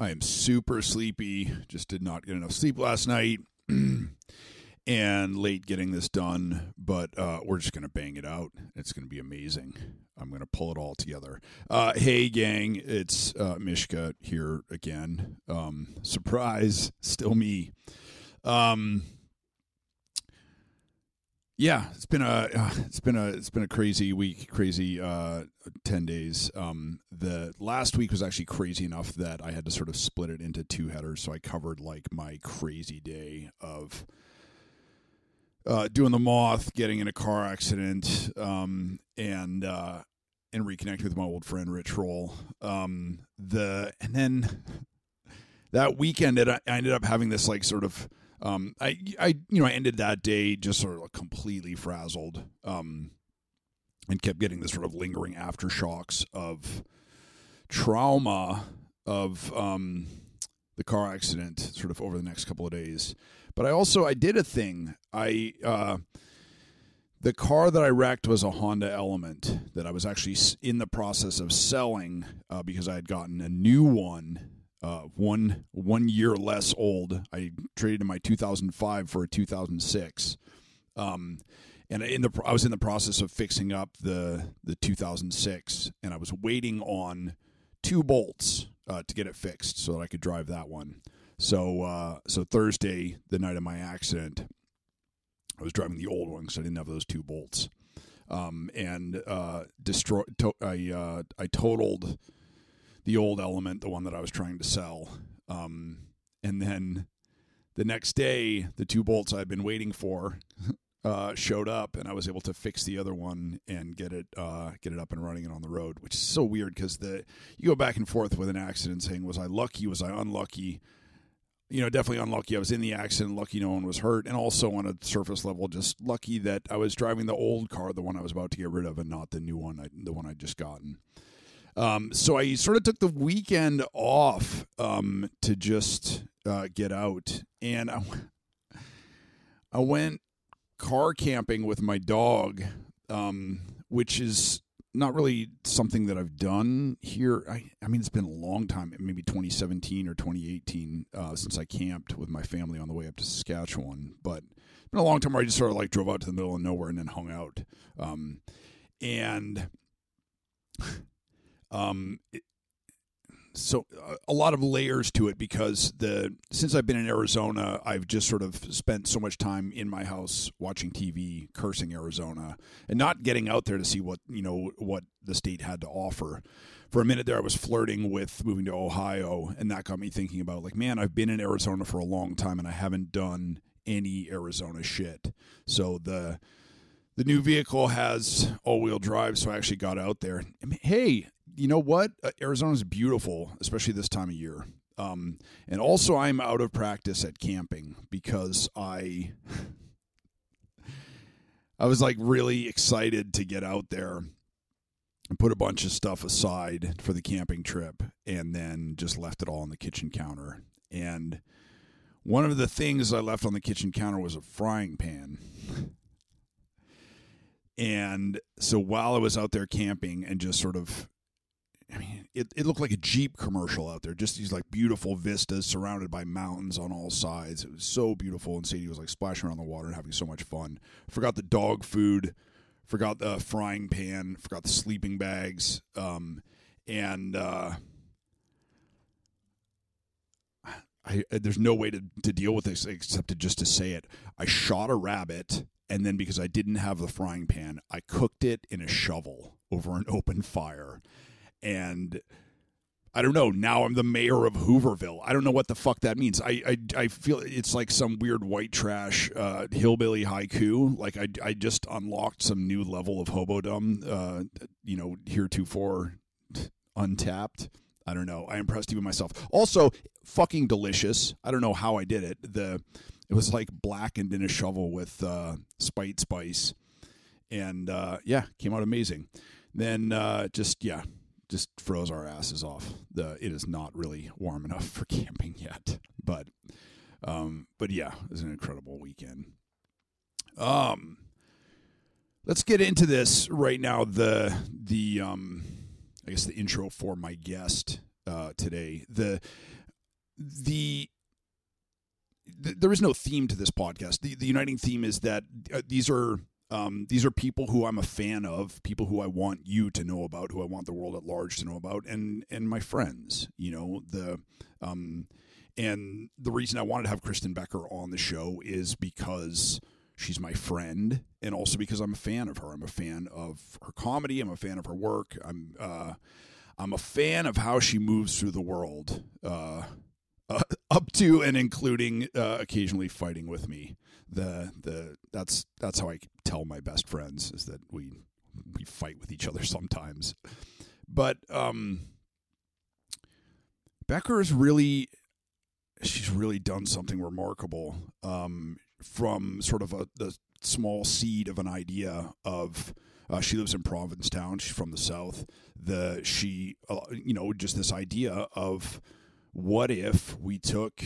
I am super sleepy. Just did not get enough sleep last night. and late getting this done, but uh, we're just going to bang it out. It's going to be amazing. I'm going to pull it all together. Uh, hey, gang, it's uh, Mishka here again. Um, surprise, still me. Um, yeah, it's been a uh, it's been a it's been a crazy week, crazy uh, ten days. Um, the last week was actually crazy enough that I had to sort of split it into two headers. So I covered like my crazy day of uh, doing the moth, getting in a car accident, um, and uh, and reconnecting with my old friend Rich Roll. Um, the and then that weekend, I ended up having this like sort of um, I, I, you know, I ended that day just sort of completely frazzled, um, and kept getting this sort of lingering aftershocks of trauma of um, the car accident, sort of over the next couple of days. But I also I did a thing. I uh, the car that I wrecked was a Honda Element that I was actually in the process of selling uh, because I had gotten a new one uh, one one year less old. I traded in my 2005 for a 2006, um, and in the I was in the process of fixing up the the 2006, and I was waiting on two bolts uh, to get it fixed so that I could drive that one. So uh, so Thursday, the night of my accident, I was driving the old one because I didn't have those two bolts, um, and uh, destroy. To- I uh, I totaled the old element, the one that I was trying to sell. Um, and then the next day, the two bolts I'd been waiting for uh, showed up, and I was able to fix the other one and get it uh, get it up and running and on the road. Which is so weird because the you go back and forth with an accident, saying was I lucky, was I unlucky? You know, definitely unlucky. I was in the accident, lucky no one was hurt, and also on a surface level, just lucky that I was driving the old car, the one I was about to get rid of, and not the new one, I, the one I'd just gotten. Um, so I sort of took the weekend off um, to just uh, get out, and I, I went car camping with my dog, um, which is not really something that I've done here. I, I mean, it's been a long time, maybe 2017 or 2018 uh, since I camped with my family on the way up to Saskatchewan. But it's been a long time where I just sort of like drove out to the middle of nowhere and then hung out. Um, and um, it, so uh, a lot of layers to it because the since I've been in Arizona, I've just sort of spent so much time in my house watching TV, cursing Arizona, and not getting out there to see what you know what the state had to offer. For a minute there, I was flirting with moving to Ohio, and that got me thinking about like, man, I've been in Arizona for a long time, and I haven't done any Arizona shit. So the the new vehicle has all wheel drive, so I actually got out there. Hey, you know what? Uh, Arizona's beautiful, especially this time of year. Um, and also, I'm out of practice at camping because I, I was like really excited to get out there and put a bunch of stuff aside for the camping trip, and then just left it all on the kitchen counter. And one of the things I left on the kitchen counter was a frying pan. And so while I was out there camping and just sort of I mean, it, it looked like a Jeep commercial out there. Just these like beautiful vistas surrounded by mountains on all sides. It was so beautiful, and Sadie was like splashing around the water and having so much fun. Forgot the dog food, forgot the frying pan, forgot the sleeping bags, um, and uh, I, there's no way to, to deal with this except to just to say it. I shot a rabbit, and then because I didn't have the frying pan, I cooked it in a shovel over an open fire and I don't know. Now I'm the mayor of Hooverville. I don't know what the fuck that means. I I, I feel it's like some weird white trash uh, hillbilly haiku. Like I, I just unlocked some new level of hobodom. Uh, you know, heretofore untapped. I don't know. I impressed even myself. Also, fucking delicious. I don't know how I did it. The it was like blackened in a shovel with uh, spite spice, and uh, yeah, came out amazing. Then uh, just yeah, just froze our asses off. The it is not really warm enough for camping yet, but um, but yeah, it was an incredible weekend. Um, let's get into this right now. The the um, I guess the intro for my guest uh, today. The the there is no theme to this podcast. The, the uniting theme is that uh, these are um, these are people who I'm a fan of, people who I want you to know about, who I want the world at large to know about, and and my friends. You know the um, and the reason I wanted to have Kristen Becker on the show is because she's my friend, and also because I'm a fan of her. I'm a fan of her comedy. I'm a fan of her work. I'm uh, I'm a fan of how she moves through the world. Uh, uh, up to and including uh, occasionally fighting with me. The the that's that's how I tell my best friends is that we we fight with each other sometimes. But um, Becker is really she's really done something remarkable um, from sort of a the small seed of an idea of uh, she lives in Provincetown. She's from the south. The she uh, you know just this idea of what if we took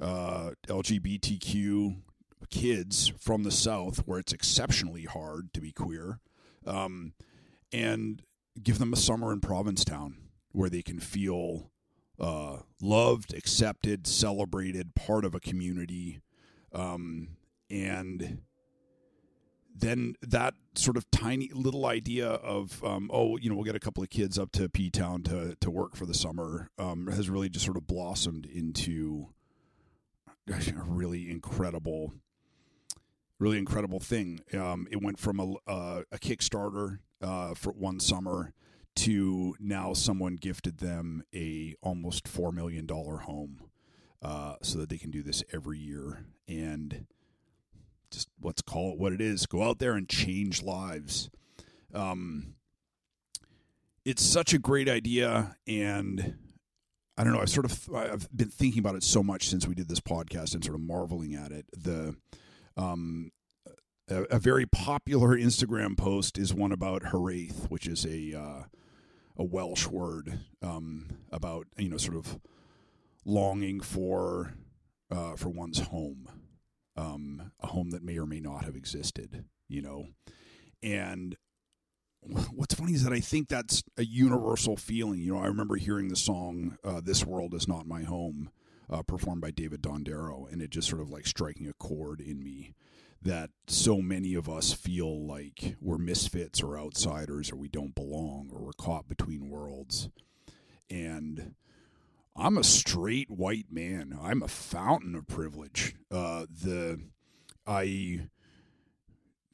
uh, LGBTQ kids from the South, where it's exceptionally hard to be queer, um, and give them a summer in Provincetown where they can feel uh, loved, accepted, celebrated, part of a community, um, and then that sort of tiny little idea of um, oh you know we'll get a couple of kids up to P Town to to work for the summer um, has really just sort of blossomed into a really incredible really incredible thing. Um, it went from a, uh, a Kickstarter uh, for one summer to now someone gifted them a almost four million dollar home uh, so that they can do this every year and just let's call it what it is. Go out there and change lives. Um, it's such a great idea, and I don't know. I've sort of I've been thinking about it so much since we did this podcast and sort of marveling at it. The um, a, a very popular Instagram post is one about Hiraeth, which is a uh, a Welsh word um, about you know sort of longing for uh, for one's home um, a home that may or may not have existed, you know. And what's funny is that I think that's a universal feeling. You know, I remember hearing the song uh, "This World Is Not My Home" uh, performed by David Dondero, and it just sort of like striking a chord in me that so many of us feel like we're misfits or outsiders or we don't belong or we're caught between worlds. And I'm a straight white man. I'm a fountain of privilege. Uh, the I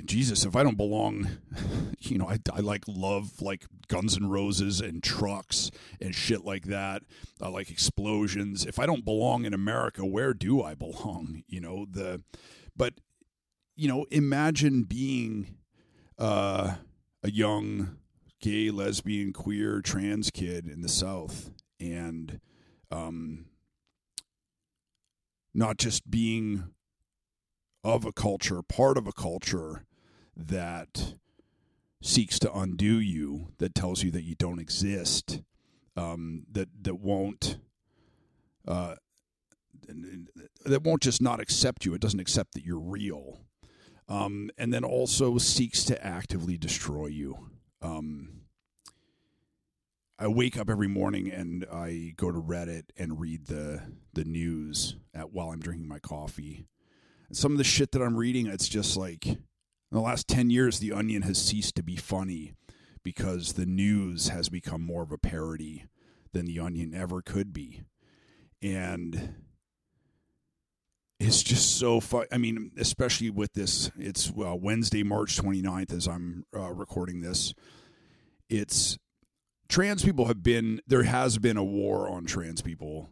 Jesus, if I don't belong, you know, I, I like love like Guns N' Roses and trucks and shit like that. I like explosions. If I don't belong in America, where do I belong? You know the, but you know, imagine being uh, a young gay, lesbian, queer, trans kid in the South and um, not just being of a culture, part of a culture that seeks to undo you, that tells you that you don't exist, um, that that won't uh, that won't just not accept you. It doesn't accept that you're real, um, and then also seeks to actively destroy you. Um, I wake up every morning and I go to Reddit and read the the news at while I'm drinking my coffee. Some of the shit that I'm reading, it's just like in the last ten years, the Onion has ceased to be funny because the news has become more of a parody than the Onion ever could be, and it's just so fun. I mean, especially with this, it's well, Wednesday, March 29th, as I'm uh, recording this. It's trans people have been there has been a war on trans people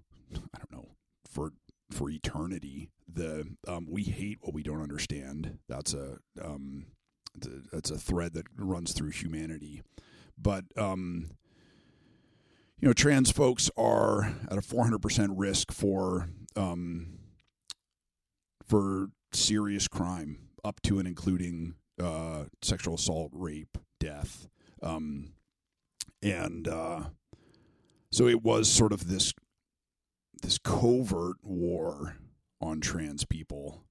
i don't know for for eternity the um, we hate what we don't understand. That's a um, that's a thread that runs through humanity. But um, you know trans folks are at a 400% risk for um, for serious crime up to and including uh, sexual assault rape death. Um, and uh, so it was sort of this this covert war on trans people,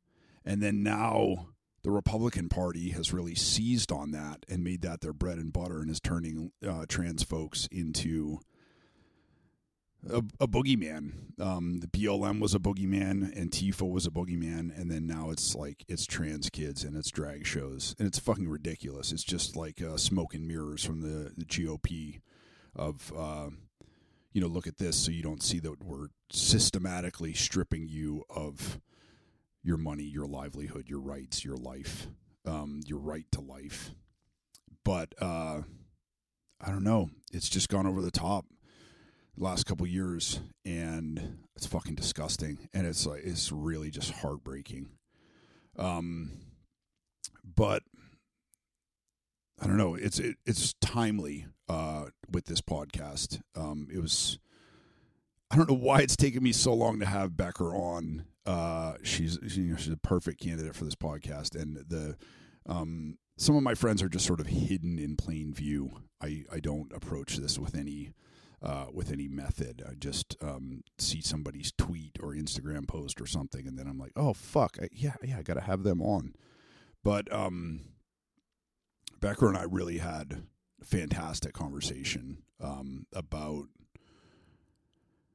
and then now the Republican Party has really seized on that and made that their bread and butter, and is turning uh, trans folks into a, a boogeyman. Um, the BLM was a boogeyman, Antifa was a boogeyman, and then now it's like it's trans kids and it's drag shows, and it's fucking ridiculous. It's just like uh, smoke and mirrors from the, the GOP of uh, you know look at this so you don't see that we're systematically stripping you of your money, your livelihood, your rights, your life, um, your right to life. But uh, I don't know. It's just gone over the top the last couple years, and it's fucking disgusting, and it's like it's really just heartbreaking. Um, but I don't know. It's it, it's timely uh, with this podcast. Um, it was. I don't know why it's taken me so long to have Becker on. Uh, she's you know, she's a perfect candidate for this podcast, and the um, some of my friends are just sort of hidden in plain view. I, I don't approach this with any uh, with any method. I just um, see somebody's tweet or Instagram post or something, and then I'm like, oh fuck, I, yeah, yeah, I got to have them on. But um, Becker and I really had a fantastic conversation um, about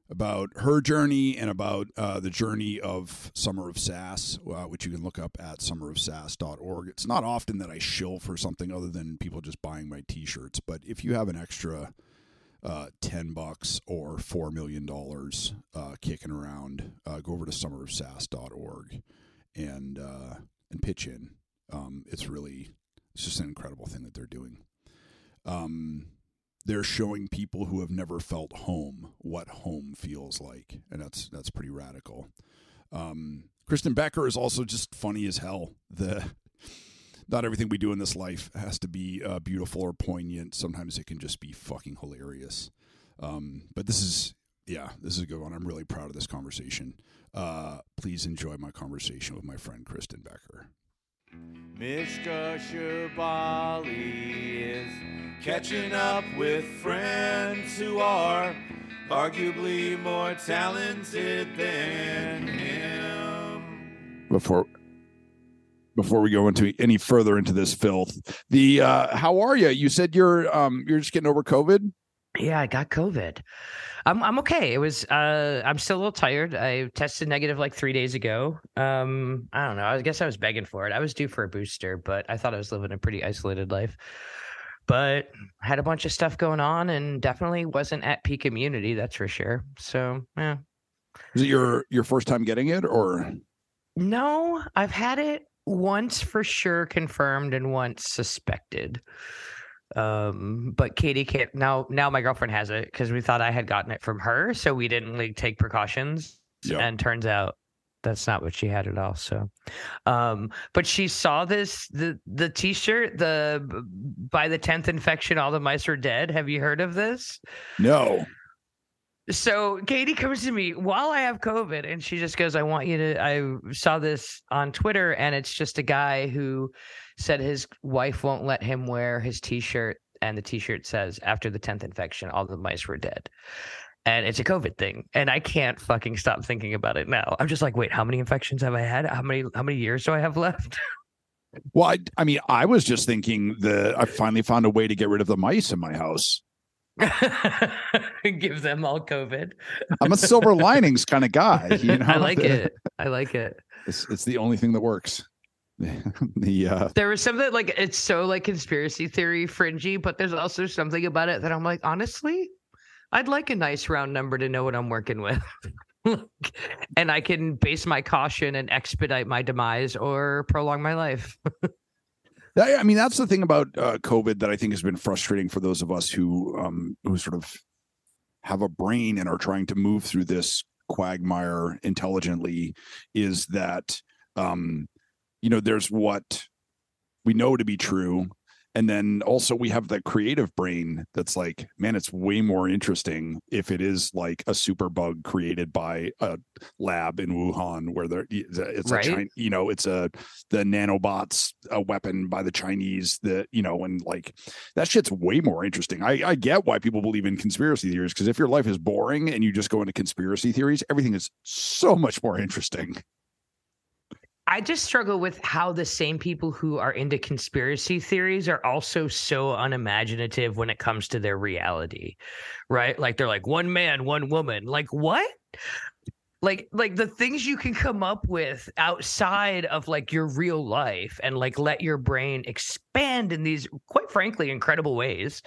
about her journey and about uh, the journey of Summer of Sass, uh, which you can look up at summerofsass.org. It's not often that I shill for something other than people just buying my T-shirts, but if you have an extra uh, 10 bucks or $4 million uh, kicking around, uh, go over to summerofsass.org and, uh, and pitch in. Um, it's really, it's just an incredible thing that they're doing. Um, they're showing people who have never felt home what home feels like, and that's that's pretty radical. Um, Kristen Becker is also just funny as hell. The not everything we do in this life has to be uh, beautiful or poignant. Sometimes it can just be fucking hilarious. Um, but this is, yeah, this is a good one. I'm really proud of this conversation. Uh, please enjoy my conversation with my friend Kristen Becker. Mishka Shubaly is catching up with friends who are arguably more talented than him. Before before we go into any further into this filth, the uh, how are you? You said you're um you're just getting over COVID. Yeah, I got COVID. I'm I'm okay. It was uh I'm still a little tired. I tested negative like three days ago. Um I don't know. I guess I was begging for it. I was due for a booster, but I thought I was living a pretty isolated life. But had a bunch of stuff going on and definitely wasn't at peak immunity, that's for sure. So yeah. Is it your your first time getting it or no, I've had it once for sure confirmed and once suspected. Um, but Katie can't now. Now my girlfriend has it because we thought I had gotten it from her, so we didn't like take precautions. Yep. And turns out that's not what she had at all. So, um, but she saw this the the T-shirt the by the tenth infection all the mice are dead. Have you heard of this? no? So Katie comes to me while I have COVID, and she just goes, "I want you to." I saw this on Twitter, and it's just a guy who said his wife won't let him wear his T-shirt, and the T-shirt says, "After the tenth infection, all the mice were dead." And it's a COVID thing, and I can't fucking stop thinking about it now. I'm just like, wait, how many infections have I had? How many how many years do I have left? Well, I, I mean, I was just thinking that I finally found a way to get rid of the mice in my house. Give them all COVID. I'm a silver linings kind of guy. You know? I like it. I like it. It's, it's the only thing that works. the uh, There was something like it's so like conspiracy theory fringy, but there's also something about it that I'm like, honestly, I'd like a nice round number to know what I'm working with. and I can base my caution and expedite my demise or prolong my life. I I mean, that's the thing about uh, COVID that I think has been frustrating for those of us who um, who sort of have a brain and are trying to move through this quagmire intelligently. Is that um, you know, there's what we know to be true, and then also we have that creative brain that's like, man, it's way more interesting if it is like a super bug created by a lab in Wuhan where there it's Right. a China, you know, it's a the nanobots a weapon by the Chinese that you know, and like that shit's way more interesting. I, I get why people believe in conspiracy theories because if your life is boring and you just go into conspiracy theories, everything is so much more interesting. I just struggle with how the same people who are into conspiracy theories are also so unimaginative when it comes to their reality, right? Like they're like one man, one woman. Like what? Like like the things you can come up with outside of like your real life and like let your brain expand in these quite frankly incredible ways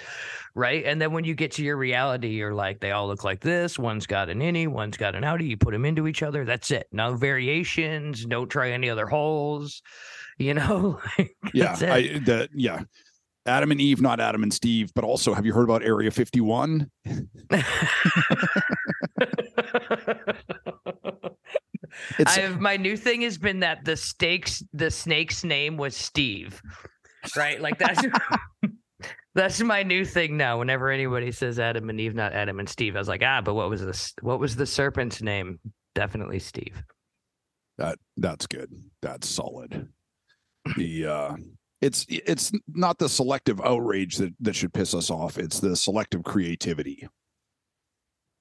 right? And then when you get to your reality you're like they all look like this. One's got an innie one's got an outie. You put them into each other. That's it. No variations. Don't try any other holes. You know yeah i the yeah. Adam and Eve, not Adam and Steve, but also have you heard about Area 51? I've, my new thing has been that the stakes, the snake's name was Steve, right? Like that's that's my new thing now. Whenever anybody says Adam and Eve, not Adam and Steve, I was like, ah, but what was this? What was the serpent's name? Definitely Steve. That that's good. That's solid. The uh it's it's not the selective outrage that that should piss us off. It's the selective creativity.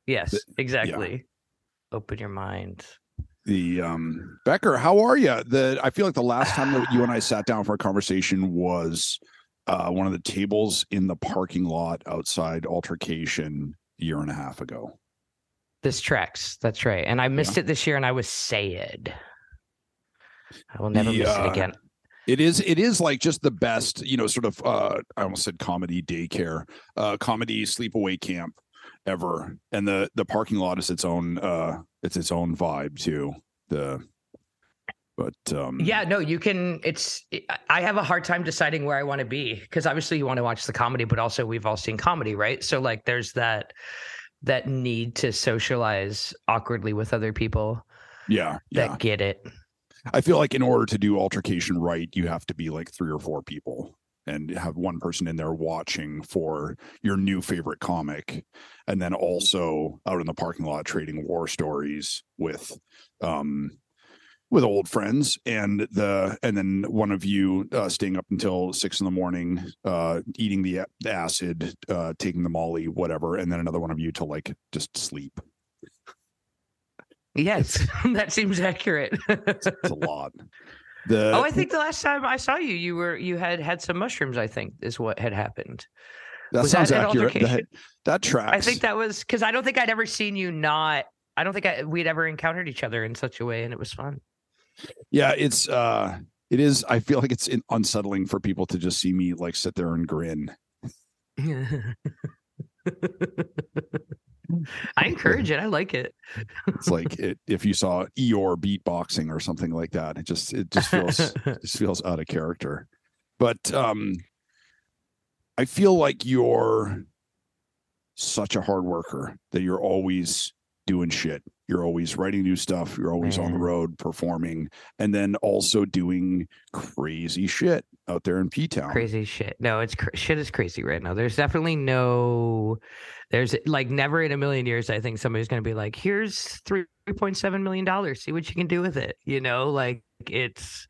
Yes, exactly. Yeah. Open your mind. The um Becker, how are you? The I feel like the last time that you and I sat down for a conversation was uh one of the tables in the parking lot outside altercation a year and a half ago. This tracks. That's right. And I missed yeah. it this year and I was sad. I will never the, miss uh, it again. It is it is like just the best, you know, sort of uh I almost said comedy daycare, uh comedy sleepaway camp ever. And the the parking lot is its own uh it's its own vibe too. The but um yeah no you can it's i have a hard time deciding where i want to be because obviously you want to watch the comedy but also we've all seen comedy right so like there's that that need to socialize awkwardly with other people yeah that yeah. get it I feel like in order to do altercation right, you have to be like three or four people and have one person in there watching for your new favorite comic. And then also out in the parking lot trading war stories with um with old friends. And the and then one of you uh, staying up until six in the morning uh eating the, the acid uh taking the molly whatever. And then another one of you to like just sleep. Yes, that seems accurate. it's, it's, a lot. The, oh, I think the last time I saw you, you were you had had some mushrooms. I think is what had happened. That was sounds that accurate. That, that tracks. I think that was because I don't think I'd ever seen you not. I don't think I, we'd ever encountered each other in such a way, and it was fun. Yeah, it's uh, it is. I feel like it's unsettling for people to just see me like sit there and grin. I encourage it. I like it. it's like it, if you saw Eeyore beatboxing or something like that. It just it just feels just feels out of character. But um I feel like you're such a hard worker that you're always doing shit. You're always writing new stuff. You're always Man. on the mm. road performing, and then also doing crazy shit out there in P Town. Crazy shit. No, it's cr- shit is crazy right now. There's definitely no. There's like never in a million years. I think somebody's going to be like, "Here's three point seven million dollars. See what you can do with it." You know, like it's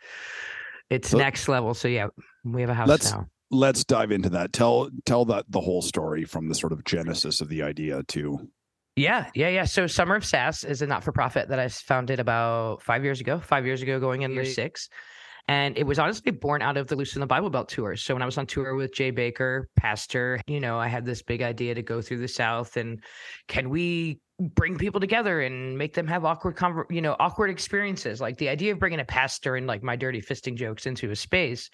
it's so, next level. So yeah, we have a house let's, now. Let's dive into that. Tell tell that the whole story from the sort of genesis of the idea to yeah, yeah, yeah. So Summer of Sass is a not-for-profit that I founded about five years ago. Five years ago, going in year six, and it was honestly born out of the Loosen the Bible Belt tour. So when I was on tour with Jay Bakker, pastor, you know, I had this big idea to go through the South, and can we bring people together and make them have awkward, conver- you know, awkward experiences? Like the idea of bringing a pastor and like my dirty fisting jokes into a space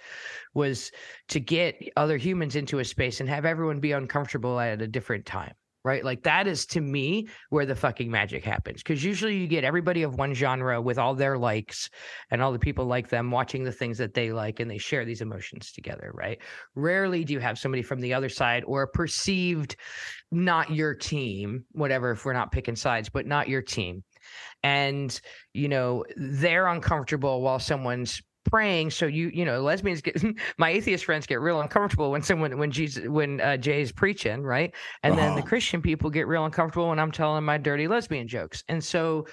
was to get other humans into a space and have everyone be uncomfortable at a different time right? Like that is to me where the fucking magic happens. Cause usually you get everybody of one genre with all their likes and all the people like them watching the things that they like and they share these emotions together, right? Rarely do you have somebody from the other side or perceived not your team, whatever, if we're not picking sides, but not your team. And, you know, they're uncomfortable while someone's praying so you you know lesbians get my atheist friends get real uncomfortable when someone when jesus when uh, jay's preaching right and then the uh-huh. christian people get real uncomfortable when i'm telling my dirty lesbian jokes and so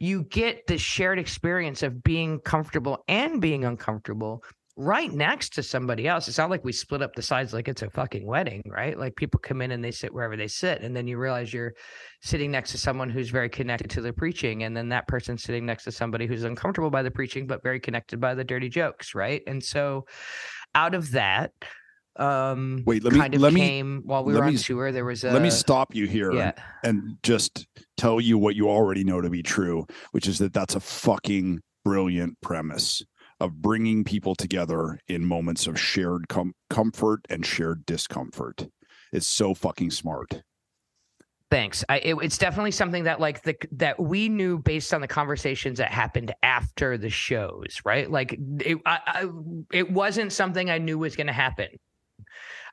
you get the shared experience of being comfortable and being uncomfortable right next to somebody else. It's not like we split up the sides like it's a fucking wedding, right? Like people come in and they sit wherever they sit, and then you realize you're sitting next to someone who's very connected to the preaching, and then that person sitting next to somebody who's uncomfortable by the preaching but very connected by the dirty jokes, right? And so, out of that, um, wait, let me kind of let me while we were on me- tour. There was a let me stop you here Yeah, and just tell you what you already know to be true, which is that that's a fucking brilliant premise of bringing people together in moments of shared com- comfort and shared discomfort. It's so fucking smart. Thanks. I, it, it's definitely something that like the that we knew based on the conversations that happened after the shows, right? Like it, I, I, it wasn't something I knew was going to happen.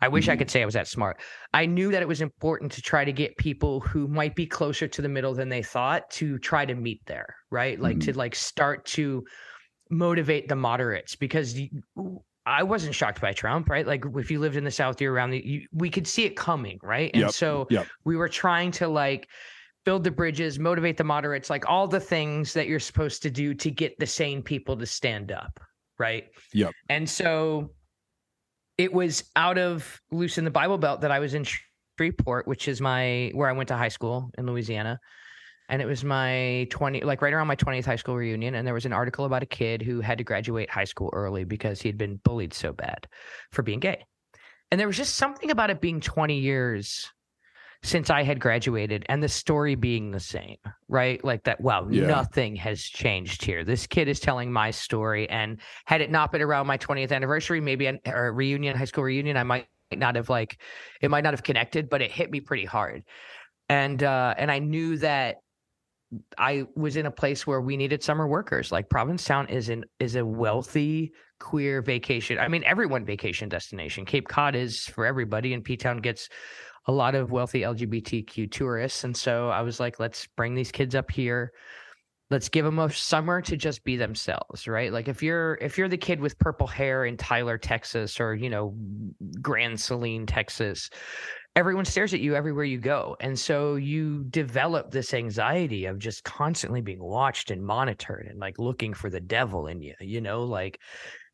I wish I Mhm. could say I was that smart. I knew that it was important to try to get people who might be closer to the middle than they thought to try to meet there, right? Like to like start to motivate the moderates because I wasn't shocked by Trump, right? Like if you lived in the South year round, you, we could see it coming, right? And Yep, so yep. we were trying to like build the bridges, motivate the moderates, like all the things that you're supposed to do to get the sane people to stand up, right? Yep. And so it was out of Loosen the Bible Belt that I was in Shreveport, which is my where I went to high school in Louisiana. And it was my 20 like right around my 20th high school reunion and there was an article about a kid who had to graduate high school early because he had been bullied so bad for being gay. And there was just something about it being 20 years since I had graduated and the story being the same, right? Like that, wow, Yeah. nothing has changed here. This kid is telling my story. And had it not been around my 20th anniversary, maybe an, or a reunion, high school reunion, I might not have like, it might not have connected, but it hit me pretty hard. And, uh, and I knew that I was in a place where we needed summer workers. Like Provincetown is an is a wealthy queer vacation. I mean, everyone vacation destination. Cape Cod is for everybody, and P Town gets a lot of wealthy LGBTQ tourists. And so I was like, let's bring these kids up here. Let's give them a summer to just be themselves, right? Like if you're if you're the kid with purple hair in Tyler, Texas, or you know, Grand Saline, Texas, everyone stares at you everywhere you go. And so you develop this anxiety of just constantly being watched and monitored and like looking for the devil in you, you know, like,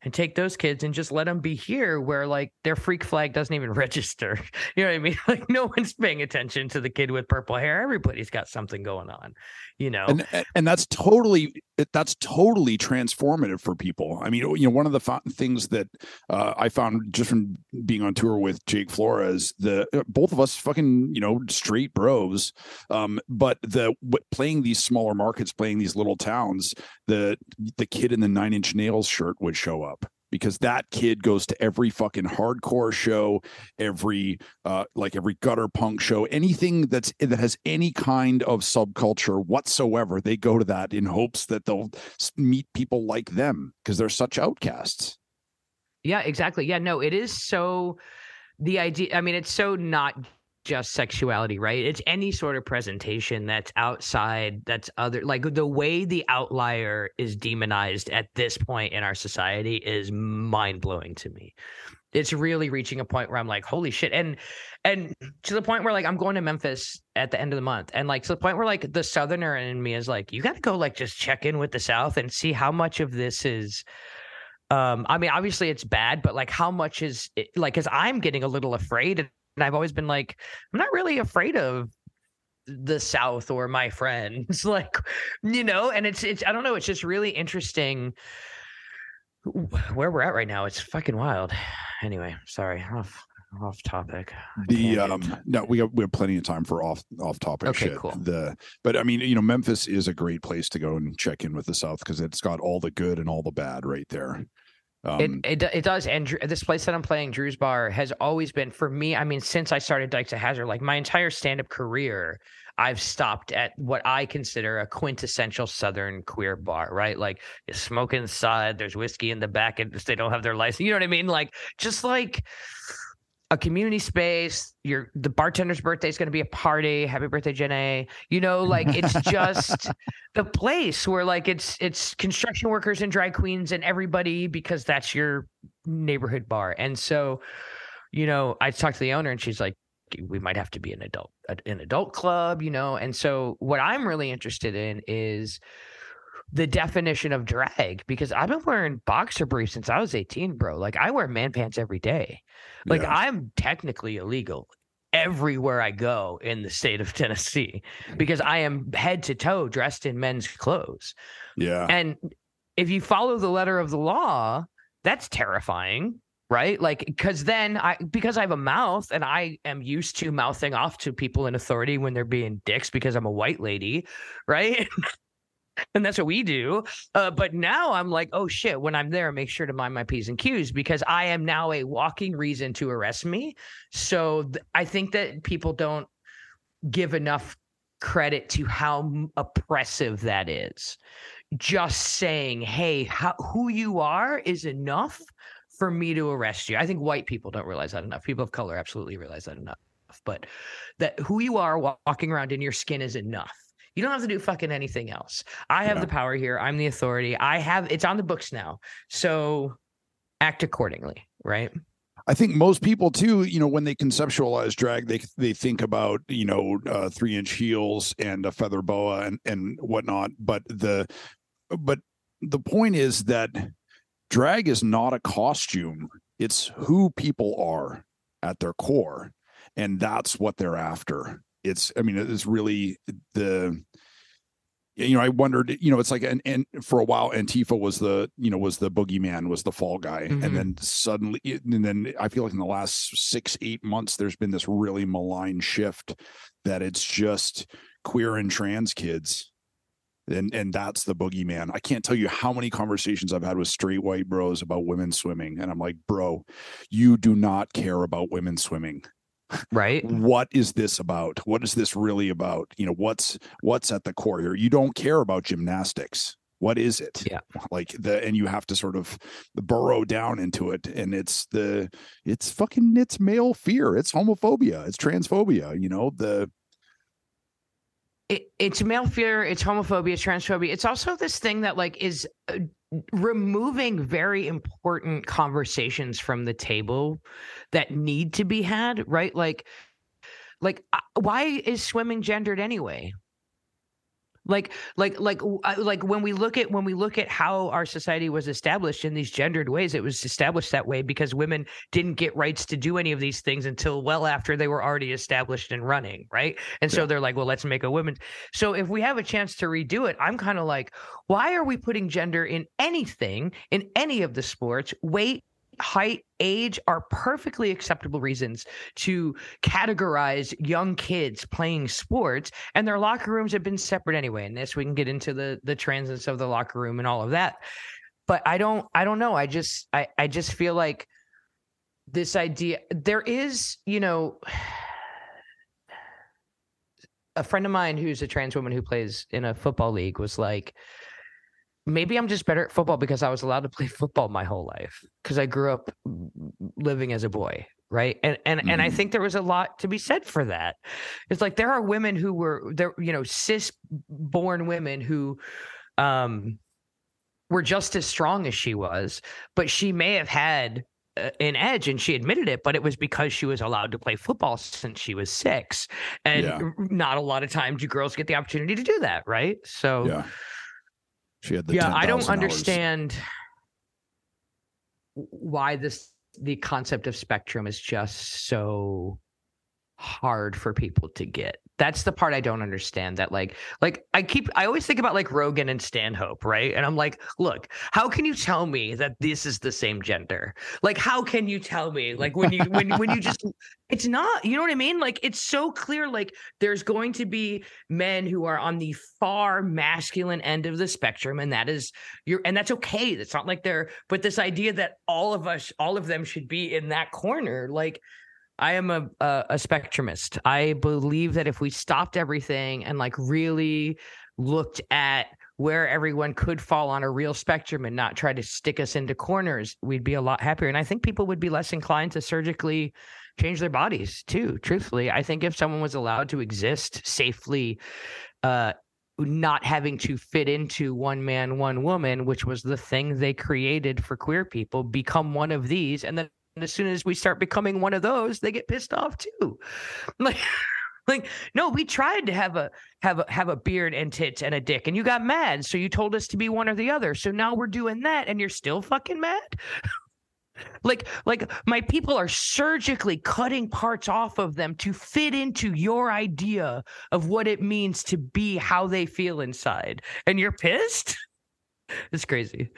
and take those kids and just let them be here where like their freak flag doesn't even register. You know what I mean? Like no one's paying attention to the kid with purple hair. Everybody's got something going on, you know? and and that's totally that's totally transformative for people i mean you know one of the things that uh, i found just from being on tour with jake flores the uh, both of us fucking you know straight bros um but the playing these smaller markets playing these little towns the the kid in the nine inch nails shirt would show up because that kid goes to every fucking hardcore show every uh like every gutter punk show anything that's that has any kind of subculture whatsoever they go to that in hopes that they'll meet people like them because they're such outcasts Yeah, exactly. Yeah, no, it is so the idea I mean, it's so not just sexuality, right? It's any sort of presentation that's outside, that's other like the way the outlier is demonized at this point in our society is mind blowing to me. It's really reaching a point where I'm like, holy shit. And and to the point where like I'm going to Memphis at the end of the month. And like to the point where like the southerner in me is like, you gotta go like just check in with the South and see how much of this is um i mean obviously it's bad but like how much is it, like because i'm getting a little afraid and i've always been like i'm not really afraid of the south or my friends like you know? And it's it's i don't know it's just really interesting where we're at right now. It's fucking wild. Anyway sorry off off topic. The Tangent. um no we have we have plenty of time for off off topic Okay, shit. cool. the but i mean you know memphis is a great place to go and check in with the south because it's got all the good and all the bad right there um it, it it does and Dru, this place that i'm playing Dru's bar has always been for me i mean since i started dykes at hazard like my entire stand-up career i've stopped at what i consider a quintessential southern queer bar right? Like you smoke inside there's whiskey in the back and they don't have their license you know what i mean? Like just like a community space your the bartender's birthday is going to be a party happy birthday jenny you know like it's just the place where like it's it's construction workers and drag queens and everybody because that's your neighborhood bar. And so you know i talked to the owner and she's like we might have to be an adult an adult club you know? And so what i'm really interested in is the definition of drag because I've been wearing boxer briefs since I was 18, bro. Like I wear man pants every day. Like Yeah. I'm technically illegal everywhere I go in the state of Tennessee because I am head to toe dressed in men's clothes. Yeah. And if you follow the letter of the law, that's terrifying, right? Like, because then I, because I have a mouth and I am used to mouthing off to people in authority when they're being dicks because I'm a white lady, right? and that's what we do. Uh, but now I'm like, oh shit, when I'm there, make sure to mind my P's and Q's because I am now a walking reason to arrest me. So th- I think that people don't give enough credit to how oppressive that is. Just saying, hey, how, who you are is enough for me to arrest you. I think white people don't realize that enough. People of color absolutely realize that enough. But that who you are walking around in your skin is enough. You don't have to do fucking anything else. I have Yeah. the power here. I'm the authority. I have it's on the books now. So act accordingly, right? I think most people too, you know, when they conceptualize drag, they they think about you know uh, three inch heels and a feather boa and and whatnot. But the but the point is that drag is not a costume; it's who people are at their core, and that's what they're after. It's I mean, it's really the you know, I wondered, you know, it's like, and, and for a while, Antifa was the, you know, was the boogeyman, was the fall guy. Mhm. And then suddenly, and then I feel like in the last six, eight months, there's been this really malign shift that it's just queer and trans kids. And, and that's the boogeyman. I can't tell you how many conversations I've had with straight white bros about women swimming. And I'm like, bro, you do not care about women swimming Right. what is this about? What is this really about? You know what's what's at the core here? You don't care about gymnastics. What is it? Yeah. like the and you have to sort of burrow down into it and it's the it's fucking it's male fear. It's homophobia. It's transphobia you know the it, it's male fear, it's homophobia, transphobia. It's also this thing that like is uh, removing very important conversations from the table that need to be had, right? Like like uh, why is swimming gendered anyway? Like like like like when we look at when we look at how our society was established in these gendered ways, it was established that way because women didn't get rights to do any of these things until well after they were already established and running, right? And so Yeah. they're like, well, let's make a women. So if we have a chance to redo it, I'm kind of like, why are we putting gender in anything in any of the sports? Weight, height, age are perfectly acceptable reasons to categorize young kids playing sports, and their locker rooms have been separate anyway. And this we can get into the the transits of the locker room and all of that. But I don't I don't know. I just I I just feel like this idea there is, you know, a friend of mine who's a trans woman who plays in a football league was like, maybe I'm just better at football because I was allowed to play football my whole life because I grew up living as a boy. Right. And and and I Mhm. think there was a lot to be said for that. It's like there are women who were there, you know, cis born women who um were just as strong as she was, but she may have had uh, an edge and she admitted it, but it was because she was allowed to play football since she was six. And Yeah. not a lot of times do girls get the opportunity to do that, right? So yeah she had the yeah, I don't understand why this the concept of spectrum is just so hard for people to get. That's the part I don't understand. That like like I keep I always think about like Rogan and Stanhope, right? And I'm like, look, how can you tell me that this is the same gender? Like how can you tell me? Like when you when when you just it's not, you know what I mean? Like it's so clear like there's going to be men who are on the far masculine end of the spectrum and that is you're and that's okay. It's not like they're but this idea that all of us all of them should be in that corner like I am a, a a spectrumist. I believe that if we stopped everything and like really looked at where everyone could fall on a real spectrum and not try to stick us into corners, we'd be a lot happier. And I think people would be less inclined to surgically change their bodies too. Truthfully, I think if someone was allowed to exist safely, uh, not having to fit into one man, one woman, which was the thing they created for queer people, become one of these, and then as soon as we start becoming one of those, they get pissed off too. Like, like, no, we tried to have a have a have a beard and tits and a dick, and you got mad, so you told us to be one or the other. So now we're doing that, and you're still fucking mad. like like my people are surgically cutting parts off of them to fit into your idea of what it means to be how they feel inside and you're pissed it's crazy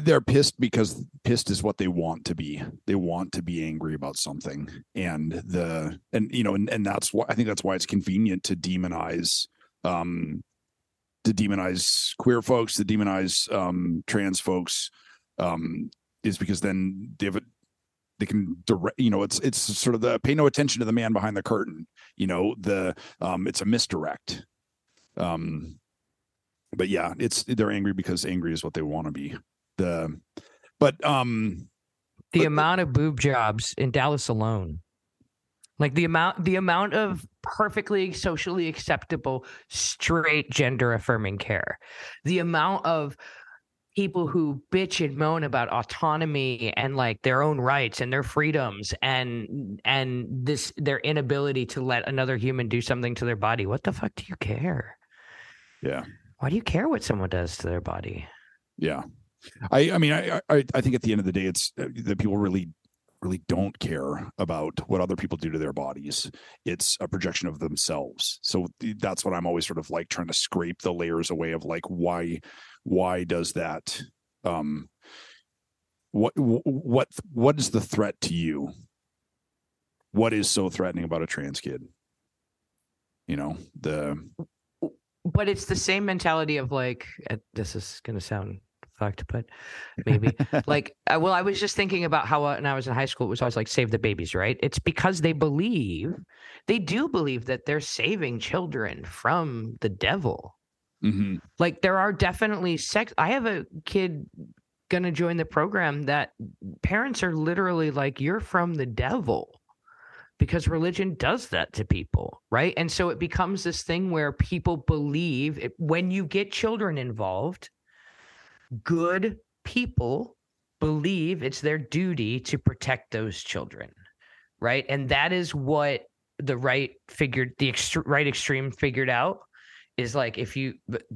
they're pissed because pissed is what they want to be. They want to be angry about something. And the and you know and, and that's why i think that's why it's convenient to demonize um to demonize queer folks to demonize um trans folks um is because then they have a, they can direct you know it's it's sort of the pay no attention to the man behind the curtain you know the um it's a misdirect. Um but yeah it's they're angry because angry is what they want to be the but um the but, amount of boob jobs in Dallas alone. Like the amount the amount of perfectly socially acceptable straight gender affirming care. The amount of people who bitch and moan about autonomy and like their own rights and their freedoms and and this their inability to let another human do something to their body. What the fuck do you care? Yeah. Why do you care what someone does to their body? Yeah I, I mean, I, I, I think at the end of the day, it's uh, that people really, really don't care about what other people do to their bodies. It's a projection of themselves. So that's what I'm always sort of like trying to scrape the layers away of like why, why does that? Um, what, what, what is the threat to you? What is so threatening about a trans kid? You know the. But it's the same mentality of like, this is going to sound fucked, but maybe like, uh, well, I was just thinking about how uh, when I was in high school, it was always like save the babies, right? It's because they believe, they do believe that they're saving children from the devil. Mm-hmm. Like there are definitely sex. I have a kid gonna join the program that parents are literally like, you're from the devil because religion does that to people, right? And so it becomes this thing where people believe it, when you get children involved, good people believe it's their duty to protect those children right? And that is what the right figured the ext- right extreme figured out is like if you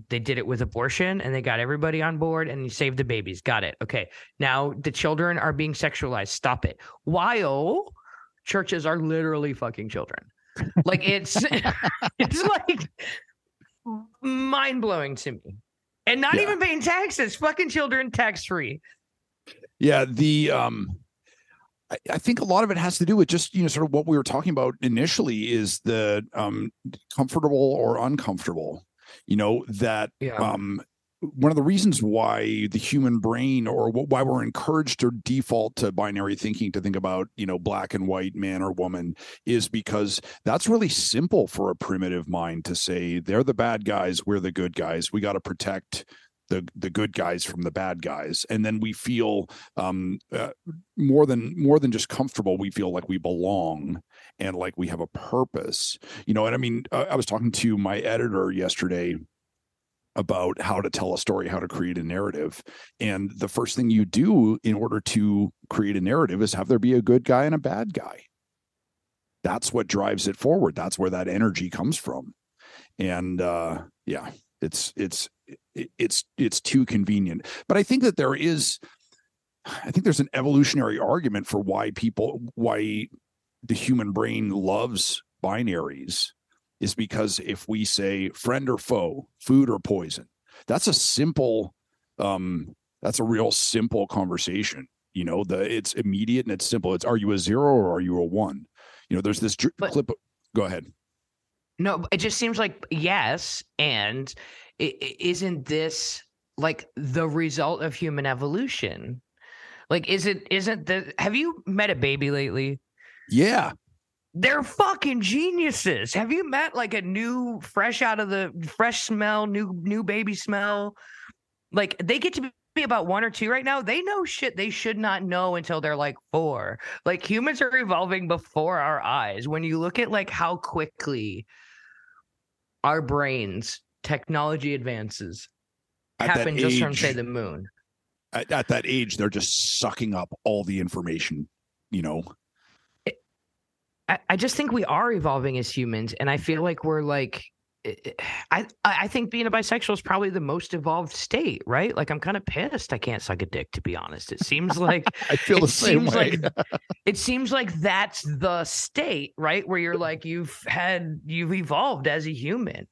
they did it with abortion and they got everybody on board and you saved the babies. Got it. Okay. Now the children are being sexualized. Stop it. While churches are literally fucking children. Like it's it's like mind-blowing to me and not yeah. even paying taxes. Fucking children tax free. Yeah, the um I, I think a lot of it has to do with just you know sort of what we were talking about initially is the um comfortable or uncomfortable. You know that yeah. um one of the reasons why the human brain or why we're encouraged to default to binary thinking to think about you know black and white man or woman is because that's really simple for a primitive mind to say they're the bad guys we're the good guys. We got to protect the the good guys from the bad guys. And then we feel um, uh, more than more than just comfortable we feel like we belong and like we have a purpose. You know and i mean uh, i was talking to my editor yesterday about how to tell a story, how to create a narrative. And the first thing you do in order to create a narrative is have there be a good guy and a bad guy. That's what drives it forward. That's where that energy comes from. And uh yeah, it's it's it's it's too convenient. But I think that there is I think there's an evolutionary argument for why people why the human brain loves binaries is because if we say friend or foe, food or poison, that's a simple, um, that's a real simple conversation. You know, the it's immediate and it's simple. It's are you a zero or are you a one? You know, there's this dr- but, clip. Go ahead. No, it just seems like yes, and is isn't this like the result of human evolution? Like, is it? Isn't the? Have you met a baby lately? Yeah, they're fucking geniuses. Have you met like a new, fresh out of the fresh smell, new new baby smell? Like they get to be about one or two right now. They know shit they should not know until they're like four. Like humans are evolving before our eyes. When you look at like how quickly our brains, technology advances at happen just age, from say the moon. At, at that age, they're just sucking up all the information, you know I, I just think we are evolving as humans, and I feel like we're like eh, eh, I I think being a bisexual is probably the most evolved state, right? Like I'm kind of pissed I can't suck a dick to be honest. It seems like I feel the same way. Like, it seems like that's the state, right? Where you're like you've had you've evolved as a human.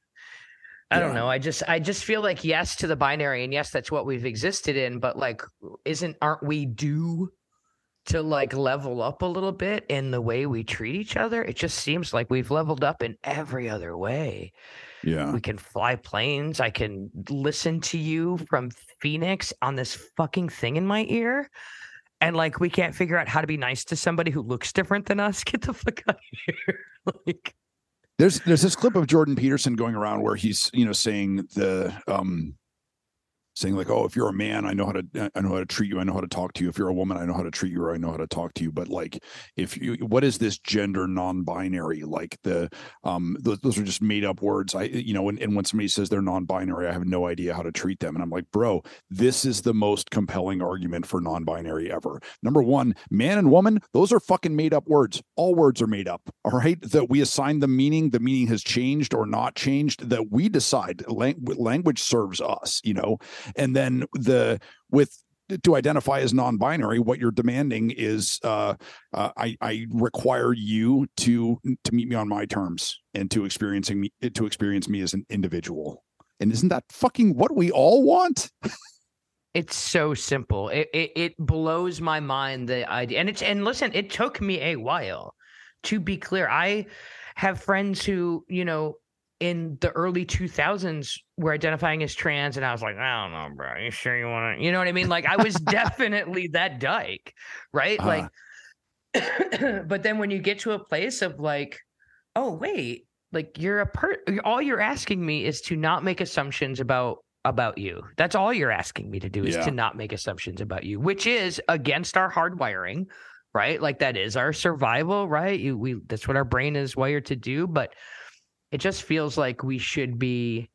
I yeah. don't know. I just I just feel like yes to the binary and yes that's what we've existed in, but like isn't aren't we due to like level up a little bit in the way we treat each other. It just seems like we've leveled up in every other way. Yeah. We can fly planes. I can listen to you from Phoenix on this fucking thing in my ear. And like we can't figure out how to be nice to somebody who looks different than us. Get the fuck out of here. like there's there's this clip of Jordan Peterson going around where he's, you know, saying the um saying like, "Oh, if you're a man, I know how to I know how to treat you. I know how to talk to you. If you're a woman, I know how to treat you, or I know how to talk to you." But like, if you, what is this gender non-binary? Like the um, those, those are just made up words. I you know, and, and when somebody says they're non-binary, I have no idea how to treat them, and I'm like, bro, this is the most compelling argument for non-binary ever. Number one, man and woman, those are fucking made up words. All words are made up. All right, that we assign the meaning. The meaning has changed or not changed. That we decide. language serves us. You know and then the with to identify as non-binary what you're demanding is uh, uh, I, I require you to to meet me on my terms and to experiencing me to experience me as an individual. And isn't that fucking what we all want? It's so simple. It, it it blows my mind the idea and it's and listen it took me a while. To be clear i have friends who you know in the early 2000s were identifying as trans and i was like i don't know bro. Are you sure you want to you know what i mean? Like i was definitely that dyke right? Uh like but then when you get to a place of like oh wait like you're a per all you're asking me is to not make assumptions about about you. That's all you're asking me to do is yeah. to not make assumptions about you which is against our hardwiring right? Like that is our survival right? You we that's what our brain is wired to do but it just feels like we should be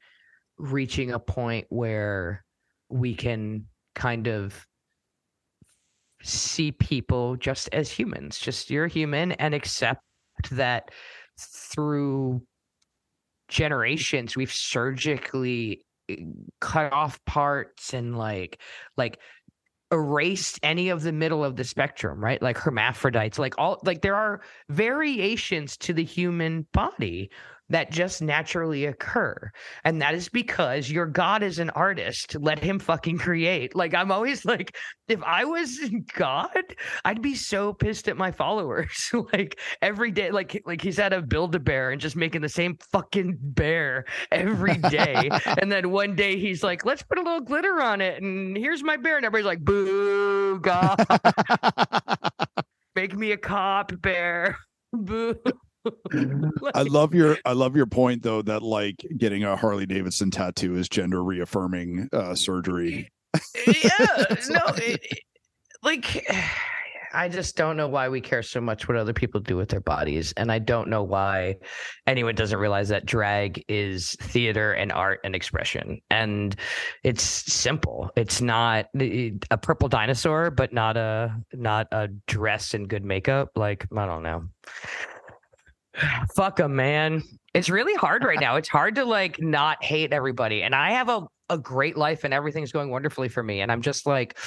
reaching a point where we can kind of see people just as humans just you're human and accept that through generations we've surgically eh, cut off parts and like like erased any of the middle of the spectrum right? Like hermaphrodites like all like there are variations to the human body that just naturally occur. And that is because your God is an artist. Let him fucking create. Like, I'm always like, if I was God, I'd be so pissed at my followers. like, every day, like, like he's at a build a bear and just making the same fucking bear every day. and then one day he's like, let's put a little glitter on it. And here's my bear. And everybody's like, boo, God. Make me a cop bear. Boo. I love your I love your point though that like getting a Harley Davidson tattoo is gender reaffirming uh, surgery. yeah, no, it, like I just don't know why we care so much what other people do with their bodies, and I don't know why anyone doesn't realize that drag is theater and art and expression, and it's simple. It's not a purple dinosaur, but not a not a dress and good makeup. Like I don't know. Fuck them, man. It's really hard right now. It's hard to like not hate everybody. And I have a, a great life and everything's going wonderfully for me. And I'm just like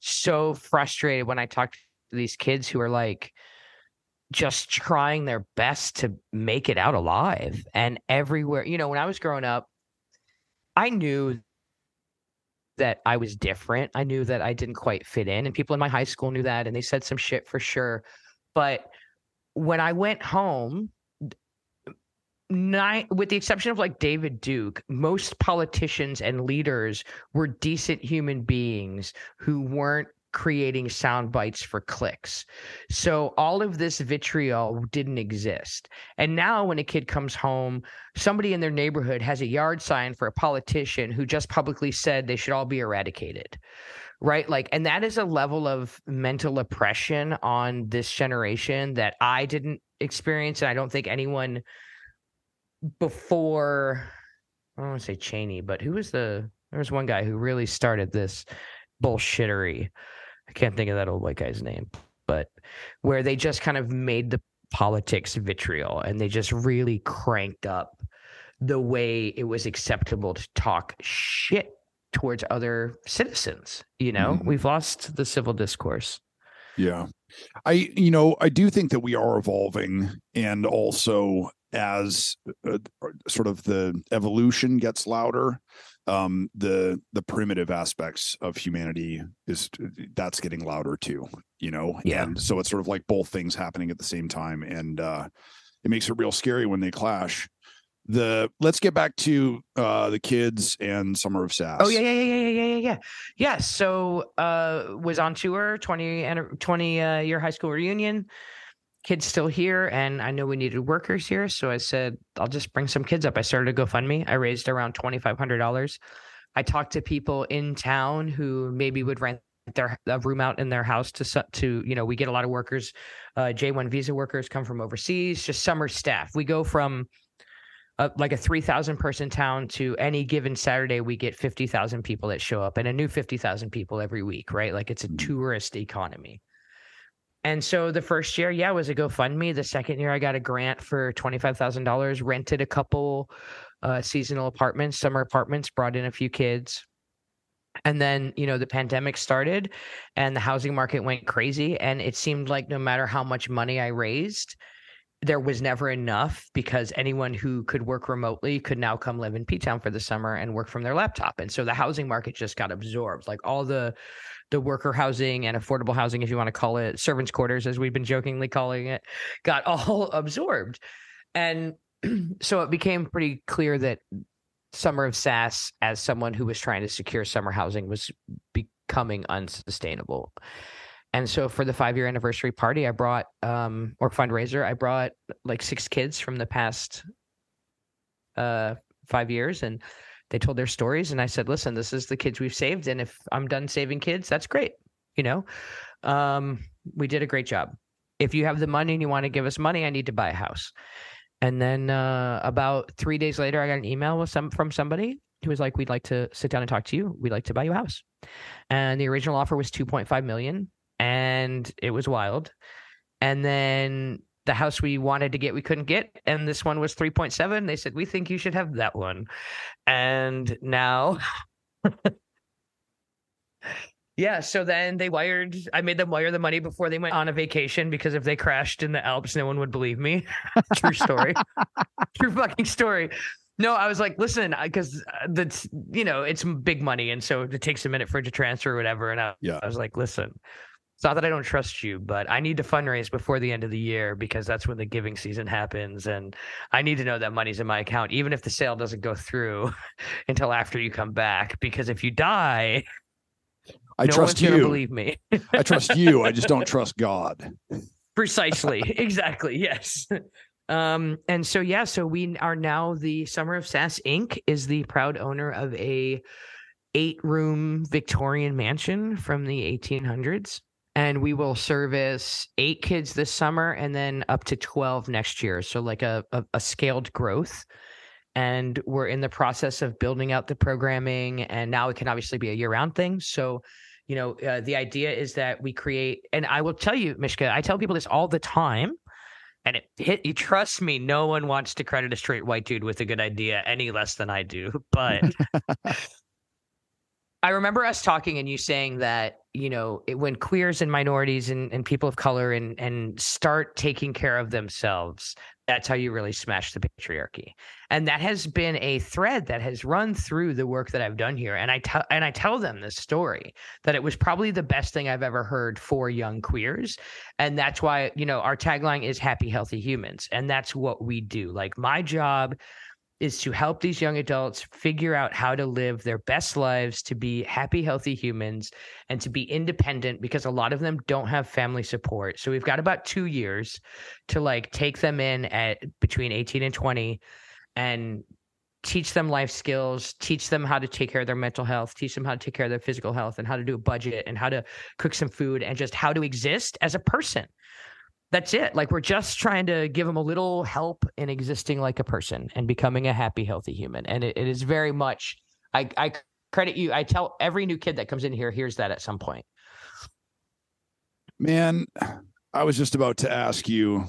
so frustrated when I talk to these kids who are like just trying their best to make it out alive. And everywhere, you know, when I was growing up, I knew that I was different. I knew that I didn't quite fit in. And people in my high school knew that and they said some shit for sure. But when I went home nine with the exception of like David Duke, most politicians and leaders were decent human beings who weren't creating sound bites for clicks. So all of this vitriol didn't exist. And now when a kid comes home, somebody in their neighborhood has a yard sign for a politician who just publicly said they should all be eradicated. Right? Like and that is a level of mental oppression on this generation that I didn't experience and I don't think anyone before I don't want to say Cheney, but who was the there was one guy who really started this bullshittery. I can't think of that old white guy's name, but where they just kind of made the politics vitriol and they just really cranked up the way it was acceptable to talk shit towards other citizens you know Mhm. we've lost the civil discourse Yeah. I, you know, I do think that we are evolving. And also, as uh, sort of the evolution gets louder, um, the the primitive aspects of humanity is that's getting louder too, you know? Yeah. And so it's sort of like both things happening at the same time. And uh, it makes it real scary when they clash. The let's get back to uh the kids and summer of sass. Oh yeah, yeah, yeah, yeah, yeah, yeah, yeah. Yeah. So uh was on tour, 20 and 20 uh, year high school reunion. Kids still here, and I know we needed workers here. So I said, I'll just bring some kids up. I started a GoFundMe. I raised around twenty five hundred dollars. I talked to people in town who maybe would rent their a room out in their house to to you know we get a lot of workers uh j1 visa workers come from overseas just summer staff we go from uh, like a 3000 person town to any given saturday we get 50000 people that show up and a new 50000 people every week right like it's a Mhm. tourist economy and so the first year yeah was a gofundme. The second year i got a grant for $25000 rented a couple uh, seasonal apartments summer apartments brought in a few kids. And then you know the pandemic started and the housing market went crazy and it seemed like no matter how much money i raised there was never enough because anyone who could work remotely could now come live in p-town for the summer and work from their laptop. And so the housing market just got absorbed. Like all the the worker housing and affordable housing if you want to call it servants quarters as we've been jokingly calling it got all absorbed and so it became pretty clear that Summer of Sass as someone who was trying to secure summer housing was becoming unsustainable. And so for the five year anniversary party, I brought um or fundraiser, I brought like six kids from the past uh five years and they told their stories and I said, listen, this is the kids we've saved. And if I'm done saving kids, that's great. You know? Um, we did a great job. If you have the money and you want to give us money, I need to buy a house. And then uh, about three days later, I got an email with some from somebody who was like, "We'd like to sit down and talk to you. We'd like to buy you a house." And the original offer was two point five million, and it was wild. And then the house we wanted to get, we couldn't get, and this one was three point seven. They said, "We think you should have that one." And now. Yeah, so then they wired. I made them wire the money before they went on a vacation because if they crashed in the Alps, no one would believe me. True story. True fucking story. No, I was like, listen, because uh, that's you know it's big money, and so it takes a minute for it to transfer or whatever. And I, Yeah. I was like, listen, it's not that I don't trust you, but I need to fundraise before the end of the year because that's when the giving season happens, and I need to know that money's in my account, even if the sale doesn't go through until after you come back. Because if you die, I no trust you. believe me. I trust you. I just don't trust God. Precisely. exactly. Yes. Um, and so yeah, so we are now the Summer of Sass Inc. is the proud owner of a eight room Victorian mansion from the 1800s. And we will service eight kids this summer and then up to 12 next year. So, like a, a, a scaled growth. And we're in the process of building out the programming. And now it can obviously be a year round thing. So, you know, uh, the idea is that we create, and I will tell you, Mishka, I tell people this all the time. And it hit you trust me, no one wants to credit a straight white dude with a good idea any less than I do. But I remember us talking and you saying that, you know, it, when queers and minorities and, and people of color and, and start taking care of themselves, that's how you really smash the patriarchy. And that has been a thread that has run through the work that I've done here. And I tell and I tell them this story that it was probably the best thing I've ever heard for young queers. And that's why, you know, our tagline is happy, healthy humans. And that's what we do. Like my job is to help these young adults figure out how to live their best lives to be happy healthy humans and to be independent because a lot of them don't have family support. So we've got about 2 years to like take them in at between 18 and 20 and teach them life skills teach them how to take care of their mental health teach them how to take care of their physical health and how to do a budget and how to cook some food and just how to exist as a person that's it. Like we're just trying to give them a little help in existing like a person and becoming a happy, healthy human. And it, it is very much. I, I credit you. I tell every new kid that comes in here hears that at some point. Man, I was just about to ask you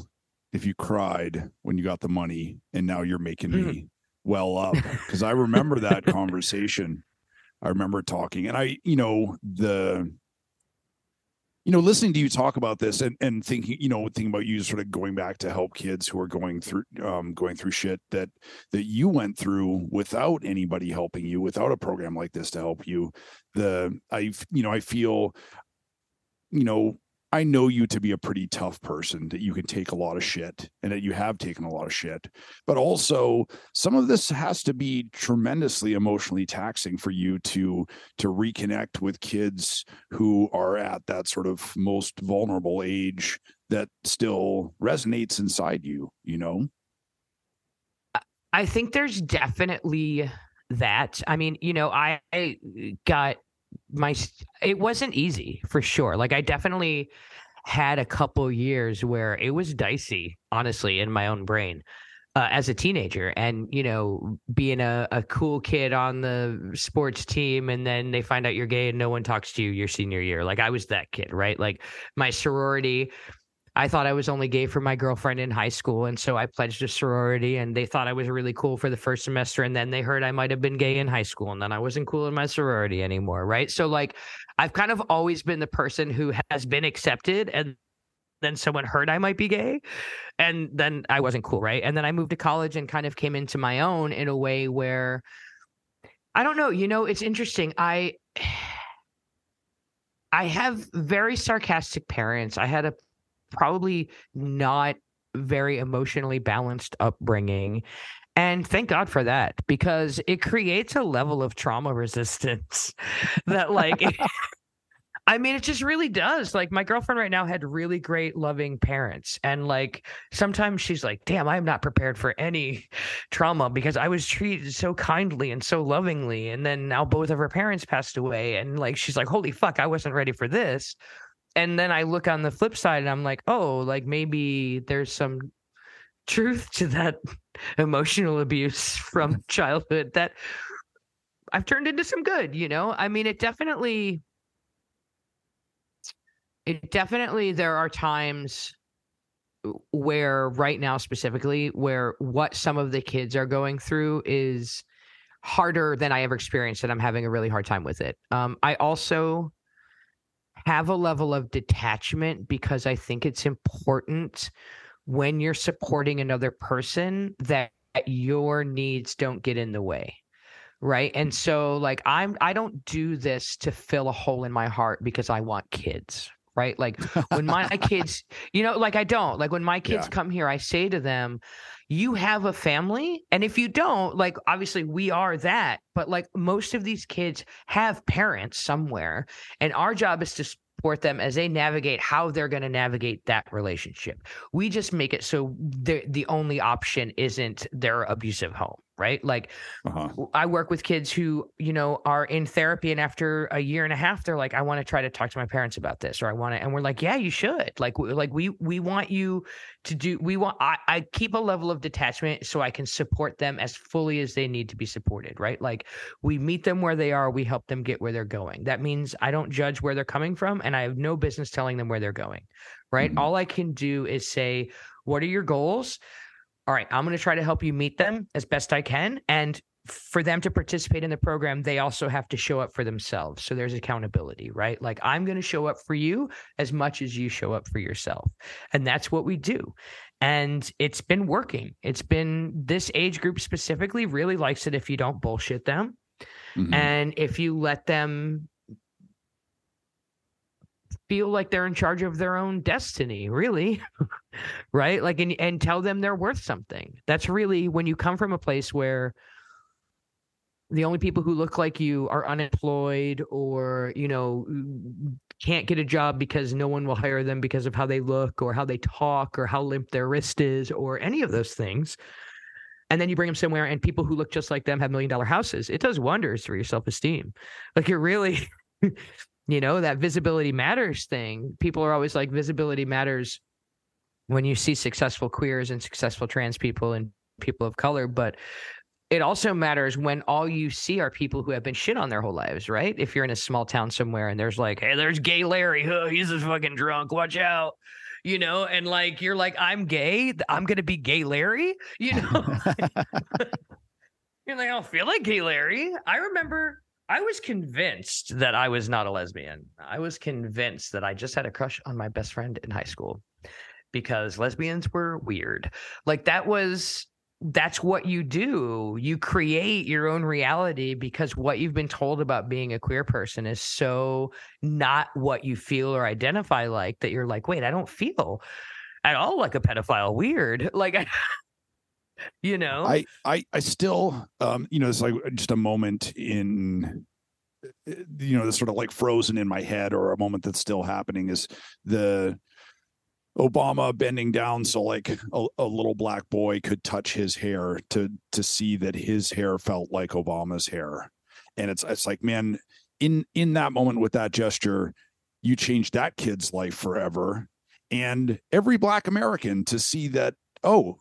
if you cried when you got the money and now you're making Mhm. me well up because I remember that conversation. I remember talking and I, you know, the you know, listening to you talk about this and, and thinking, you know, thinking about you sort of going back to help kids who are going through um going through shit that that you went through without anybody helping you, without a program like this to help you. The I you know, I feel you know, I know you to be a pretty tough person, that you can take a lot of shit and that you have taken a lot of shit. But also some of this has to be tremendously emotionally taxing for you to to reconnect with kids who are at that sort of most vulnerable age that still resonates inside you, you know? I think there's definitely that. I mean, you know, I, I got my it wasn't easy for sure. Like I definitely had a couple years where it was dicey, honestly, in my own brain. Uh, as a teenager and you know being a, a cool kid on the sports team and then they find out you're gay and no one talks to you your senior year like i was that kid right like my sorority I thought I was only gay for my girlfriend in high school. And so I pledged a sorority and they thought I was really cool for the first semester. And then they heard I might have been gay in high school and then I wasn't cool in my sorority anymore. Right. So, like, I've kind of always been the person who has been accepted and then someone heard I might be gay and then I wasn't cool. Right. And then I moved to college and kind of came into my own in a way where I don't know. You know, it's interesting. I. I have very sarcastic parents. I had a probably not very emotionally balanced upbringing. And thank God for that because it creates a level of trauma resistance that, like, I mean, it just really does. Like, my girlfriend right now had really great, loving parents. And, like, sometimes she's like, damn, I'm not prepared for any trauma because I was treated so kindly and so lovingly. And then now both of her parents passed away. And, like, she's like, holy fuck, I wasn't ready for this and then I look on the flip side and I'm like, oh, like maybe there's some truth to that emotional abuse from childhood that I've turned into some good, you know? I mean, it definitely it definitely there are times where right now specifically where what some of the kids are going through is harder than I ever experienced and I'm having a really hard time with it. Um I also have a level of detachment because I think it's important when you're supporting another person that your needs don't get in the way. Right. And so like I'm I don't do this to fill a hole in my heart because I want kids. Right. Like when my kids, you know, like I don't like when my kids Yeah. come here, I say to them, you have a family. And if you don't, like obviously we are that, but like most of these kids have parents somewhere. And our job is to support them as they navigate how they're going to navigate that relationship. We just make it so the only option isn't their abusive home, right? Like Uh-huh. I work with kids who, you know, are in therapy and after a year and a half they're like I want to try to talk to my parents about this or I want to and we're like, yeah, you should. Like like we we want you to do we want I I keep a level of detachment so I can support them as fully as they need to be supported, right? Like we meet them where they are, we help them get where they're going. That means I don't judge where they're coming from and I have no business telling them where they're going. Right? Mhm. All I can do is say, what are your goals? All right, I'm going to try to help you meet them as best I can and for them to participate in the program, they also have to show up for themselves. So there's accountability, right? Like I'm going to show up for you as much as you show up for yourself. And that's what we do. And it's been working. It's been this age group specifically really likes it if you don't bullshit them. Mhm. And if you let them feel like they're in charge of their own destiny, really. right? Like and, and tell them they're worth something. That's really when you come from a place where the only people who look like you are unemployed or, you know, can't get a job because no one will hire them because of how they look or how they talk or how limp their wrist is or any of those things. And then you bring them somewhere and people who look just like them have million dollar houses. It does wonders for your self esteem. Like you're really, you know, that visibility matters thing. People are always like, visibility matters when you see successful queers and successful trans people and people of color. But it also matters when all you see are people who have been shit on their whole lives, right? If you're in a small town somewhere and there's like, hey, there's gay Larry, huh, he's a fucking drunk, watch out. you know, and like you're like, I'm gay, I'm gonna be gay Larry, you know. you're like, I don't feel like gay Larry. I remember I was convinced that I was not a lesbian. I was convinced that I just had a crush on my best friend in high school because lesbians were weird. Like that was that's what you do. You create your own reality because what you've been told about being a queer person is so not what you feel or identify like that you're like, wait, I don't feel at all like a pedophile. Weird. Like I you know? I i i still um you know it's like just a moment in uh, you know the sort of like frozen in my head or a moment that's still happening is the obama bending down so like a, a little black boy could touch his hair to to see that his hair felt like obama's hair. And it's it's like man in in that moment with that gesture you changed that kid's life forever. And every black american to see that oh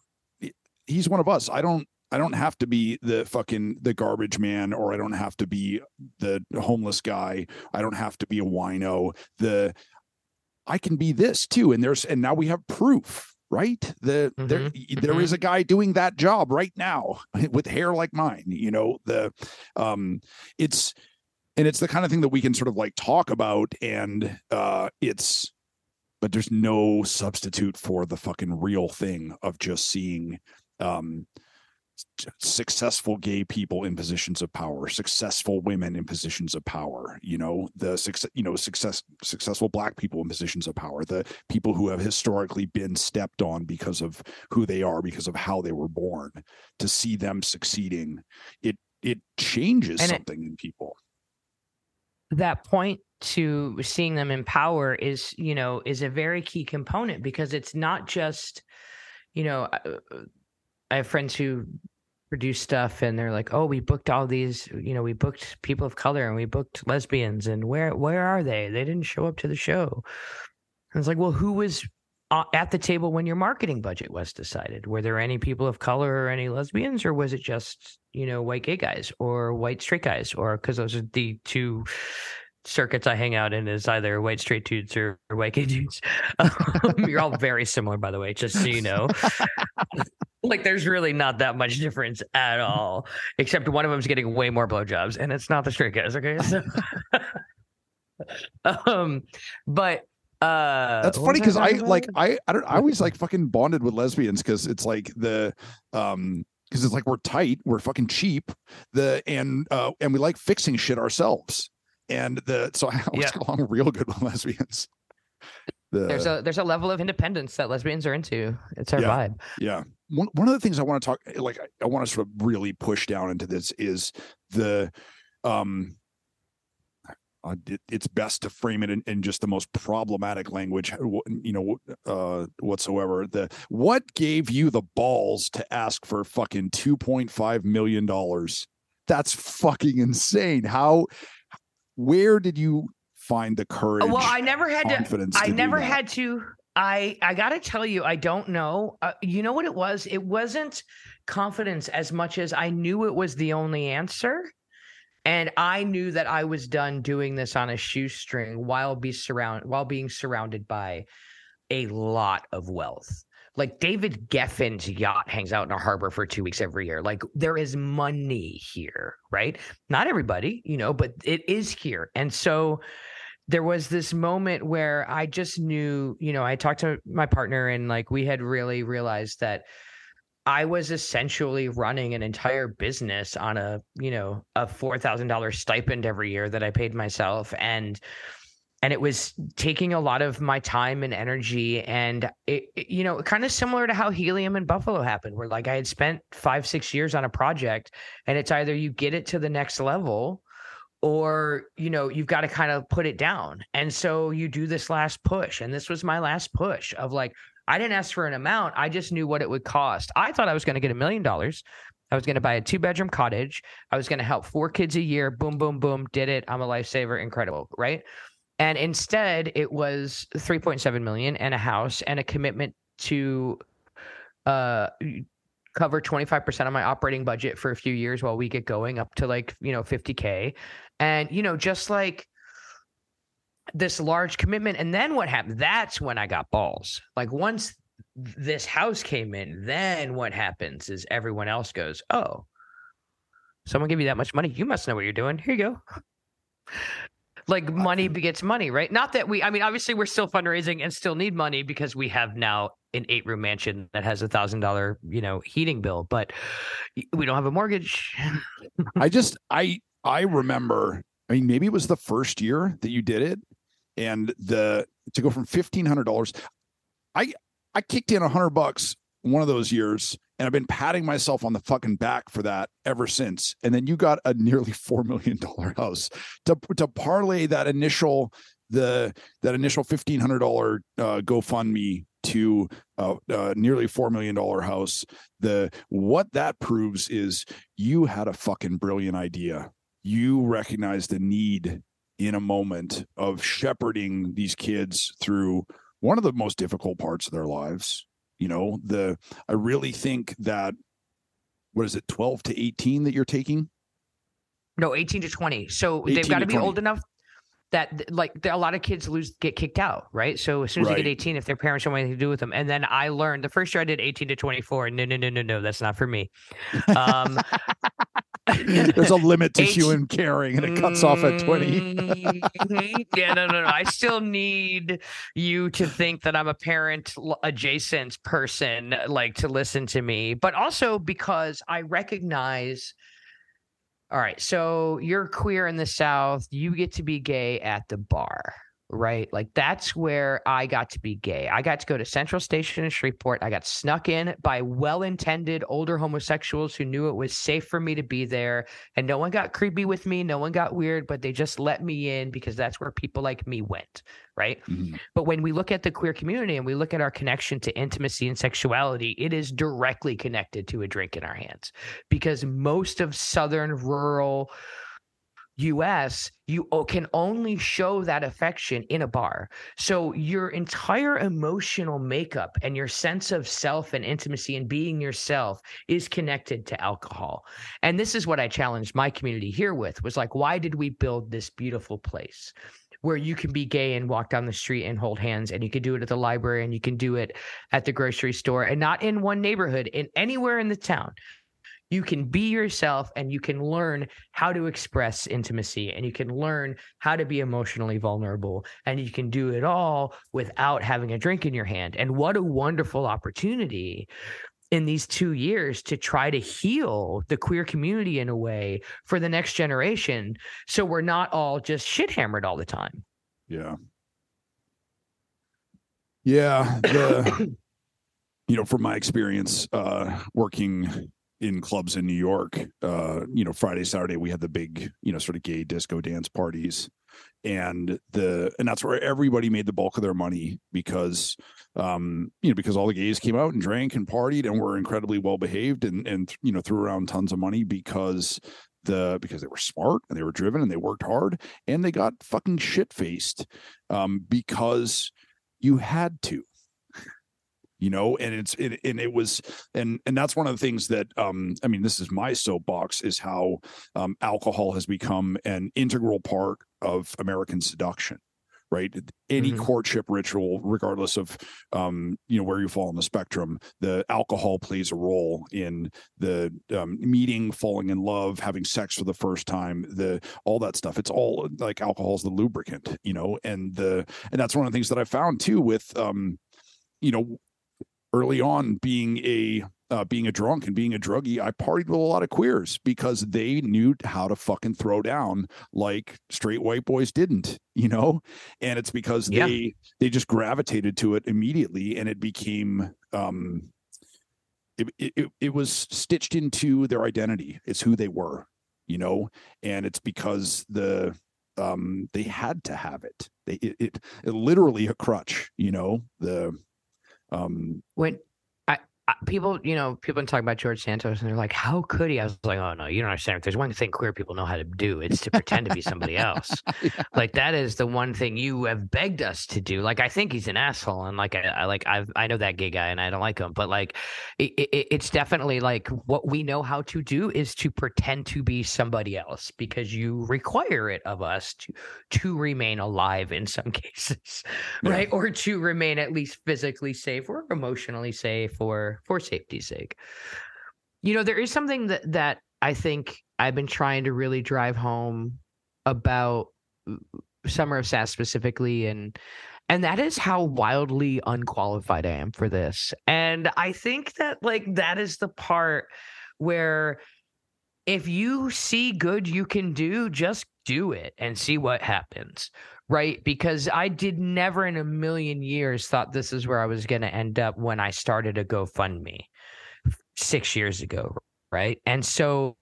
he's one of us. I don't I don't have to be the fucking the garbage man or I don't have to be the homeless guy. I don't have to be a wino. The I can be this too. And there's and now we have proof, right? The mm-hmm. there there is mm-hmm. a guy doing that job right now with hair like mine. You know, the um it's and it's the kind of thing that we can sort of like talk about and uh it's but there's no substitute for the fucking real thing of just seeing um, successful gay people in positions of power successful women in positions of power you know the success you know success successful black people in positions of power the people who have historically been stepped on because of who they are because of how they were born to see them succeeding it it changes and something it, in people. That point to seeing them in power is you know is a very key component because it's not just you know uh, I have friends who produce stuff and they're like, "Oh, we booked all these, you know, we booked people of color and we booked lesbians and where where are they? They didn't show up to the show." And it's like, "Well, who was uh, at the table when your marketing budget was decided? Were there any people of color or any lesbians or was it just, you know, white gay guys or white straight guys or cuz those are the two circuits I hang out in is either white straight dudes or, white gay dudes. Um, you're all very similar, by the way, just so you know. like, there's really not that much difference at all, except one of them's getting way more blowjobs, and it's not the straight guys. Okay, so, um, but uh, that's funny because I like I I don't I always like fucking bonded with lesbians because it's like the um because it's like we're tight, we're fucking cheap, the and uh and we like fixing shit ourselves and the so I always yeah. get along real good with lesbians. The, there's a there's a level of independence that lesbians are into. It's our yeah, vibe. Yeah. One one of the things I want to talk like I, I want to sort of really push down into this is the um uh, it, it's best to frame it in, in, just the most problematic language you know uh, whatsoever the what gave you the balls to ask for fucking 2.5 million dollars that's fucking insane how where did you find the courage? Well, I never had to. I never had to. I I got to tell you, I don't know. Uh, you know what it was? It wasn't confidence as much as I knew it was the only answer. And I knew that I was done doing this on a shoestring while be surround while being surrounded by a lot of wealth. Like David Geffen's yacht hangs out in a harbor for two weeks every year. Like there is money here, right? Not everybody, you know, but it is here. And so there was this moment where I just knew, you know, I talked to my partner and like we had really realized that I was essentially running an entire business on a, you know, a $4,000 stipend every year that I paid myself. And and it was taking a lot of my time and energy and it, it, you know kind of similar to how helium and buffalo happened where like i had spent five six years on a project and it's either you get it to the next level or you know you've got to kind of put it down and so you do this last push and this was my last push of like i didn't ask for an amount i just knew what it would cost i thought i was going to get a million dollars I was going to buy a two bedroom cottage. I was going to help four kids a year. Boom, boom, boom. Did it. I'm a lifesaver. Incredible. Right and instead it was 3.7 million and a house and a commitment to uh cover 25% of my operating budget for a few years while we get going up to like you know 50k and you know just like this large commitment. And then what happened? That's when I got balls. Like once this house came in, then what happens is everyone else goes, Oh, someone give you that much money. You must know what you're doing. Here you go. Like money begets money, right? Not that we, I mean, obviously we're still fundraising and still need money because we have now an eight room mansion that has a thousand dollar, you know, heating bill, but we don't have a mortgage. I just, I, I remember, I mean, maybe it was the first year that you did it and the, to go from $1,500, I, I kicked in a hundred bucks one of those years and I've been patting myself on the fucking back for that ever since. And then you got a nearly four million dollar house to to parlay that initial the that initial fifteen hundred dollar uh, GoFundMe to uh, uh, nearly four million dollar house. The what that proves is you had a fucking brilliant idea. You recognized the need in a moment of shepherding these kids through one of the most difficult parts of their lives you know the i really think that what is it 12 to 18 that you're taking? No 18 to 20 so they've got to be 20. old enough that like a lot of kids lose get kicked out right? So as soon as right. they get 18 if their parents don't want anything to do with them. And then i learned the first year i did 18 to 24 no no no no no that's not for me. Um There's a limit to H- human caring, and it cuts off at 20. Mm-hmm. yeah, no, no, no. I still need you to think that I'm a parent adjacent person, like to listen to me, but also because I recognize. All right, so you're queer in the South. You get to be gay at the bar right? Like that's where I got to be gay. I got to go to Central Station in Shreveport. I got snuck in by well intended older homosexuals who knew it was safe for me to be there. And no one got creepy with me. No one got weird, but they just let me in because that's where people like me went. Right. Mm-hmm. But when we look at the queer community and we look at our connection to intimacy and sexuality, it is directly connected to a drink in our hands because most of Southern rural, US, you can only show that affection in a bar. So your entire emotional makeup and your sense of self and intimacy and being yourself is connected to alcohol. And this is what I challenged my community here with was like, why did we build this beautiful place? Where you can be gay and walk down the street and hold hands, and you can do it at the library and you can do it at the grocery store, and not in one neighborhood, in anywhere in the town you can be yourself and you can learn how to express intimacy and you can learn how to be emotionally vulnerable and you can do it all without having a drink in your hand. And what a wonderful opportunity in these two years to try to heal the queer community in a way for the next generation so we're not all just shit hammered all the time. Yeah. Yeah the you know from my experience uh working in clubs in New York. Uh, you know, Friday, Saturday, we had the big, you know, sort of gay disco dance parties. And the and that's where everybody made the bulk of their money because um, you know, because all the gays came out and drank and partied and were incredibly well behaved and and you know, threw around tons of money because the because they were smart and they were driven and they worked hard and they got fucking shit faced um, because you had to you know and it's it, and it was and and that's one of the things that um i mean this is my soapbox is how um alcohol has become an integral part of american seduction right any mm-hmm. courtship ritual regardless of um you know where you fall on the spectrum the alcohol plays a role in the um, meeting falling in love having sex for the first time the all that stuff it's all like alcohol is the lubricant you know and the and that's one of the things that i found too with um you know early on being a uh, being a drunk and being a druggie, I partied with a lot of queers because they knew how to fucking throw down like straight white boys didn't, you know. And it's because yeah. they they just gravitated to it immediately, and it became um, it, it it was stitched into their identity. It's who they were, you know, and it's because the um they had to have it. They it, it, it literally a crutch, you know. The um, when people, you know, people talking about George Santos, and they're like, "How could he?" I was like, "Oh no, you don't understand. If there's one thing queer people know how to do, it's to pretend to be somebody else. yeah. Like that is the one thing you have begged us to do. Like I think he's an asshole, and like I, I like I I know that gay guy, and I don't like him, but like it, it, it's definitely like what we know how to do is to pretend to be somebody else because you require it of us to to remain alive in some cases, yeah. right, or to remain at least physically safe or emotionally safe or for safety's sake. You know, there is something that that I think I've been trying to really drive home about Summer of Sass specifically and and that is how wildly unqualified I am for this. And I think that like that is the part where if you see good you can do, just do it and see what happens right? Because I did never in a million years thought this is where I was going to end up when I started a GoFundMe six years ago, right? And so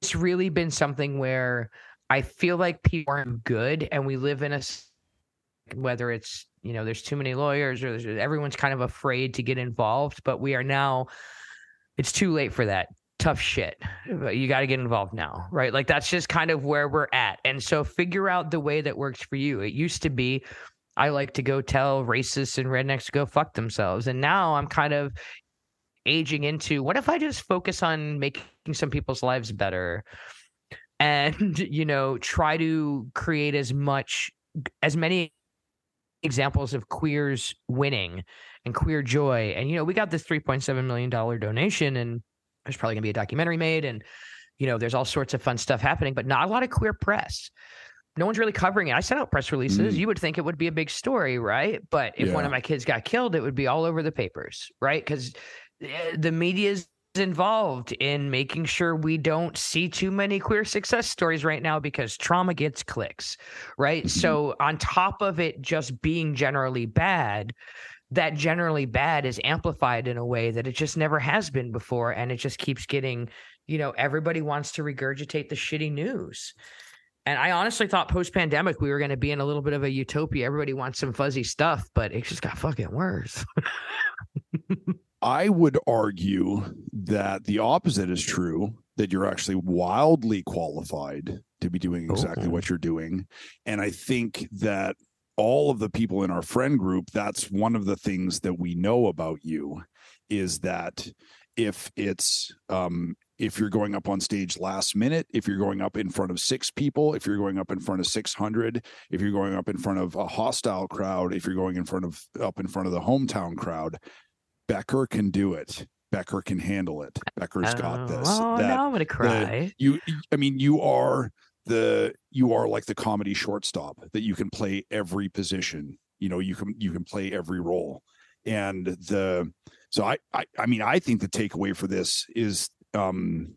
it's really been something where I feel like people aren't good, and we live in a whether it's you know there's too many lawyers or everyone's kind of afraid to get involved, but we are now. It's too late for that tough shit. You got to get involved now, right? Like that's just kind of where we're at. And so figure out the way that works for you. It used to be I like to go tell racists and rednecks to go fuck themselves. And now I'm kind of aging into what if I just focus on making some people's lives better and, you know, try to create as much, as many examples of queers winning and queer joy. And, you know, we got this $3.7 million donation and there's probably going to be a documentary made and you know there's all sorts of fun stuff happening but not a lot of queer press no one's really covering it i sent out press releases mm. you would think it would be a big story right but if yeah. one of my kids got killed it would be all over the papers right because eh, the media is involved in making sure we don't see too many queer success stories right now because trauma gets clicks right mm-hmm. so on top of it just being generally bad that generally bad is amplified in a way that it just never has been before and it just keeps getting you know everybody wants to regurgitate the shitty news. And i honestly thought post pandemic we were going to be in a little bit of a utopia everybody wants some fuzzy stuff but it just got fucking worse. I would argue that the opposite is true that you're actually wildly qualified to be doing exactly what you're doing. And i think that all of the people in our friend group, that's one of the things that we know about you is that if it's um, if you're going up on stage last minute, if you're going up in front of six people, if you're going up in front of 600, if you're going up in front of a hostile crowd, if you're going in front of up in front of the hometown crowd, Becker can do it. Becker can handle it. Becker's got oh, this. Oh, that, now I'm gonna cry. you, I mean, you are the you are like the comedy shortstop that you can play every position. You know you can you can play every role. And the so I, I i mean i think the takeaway for this is um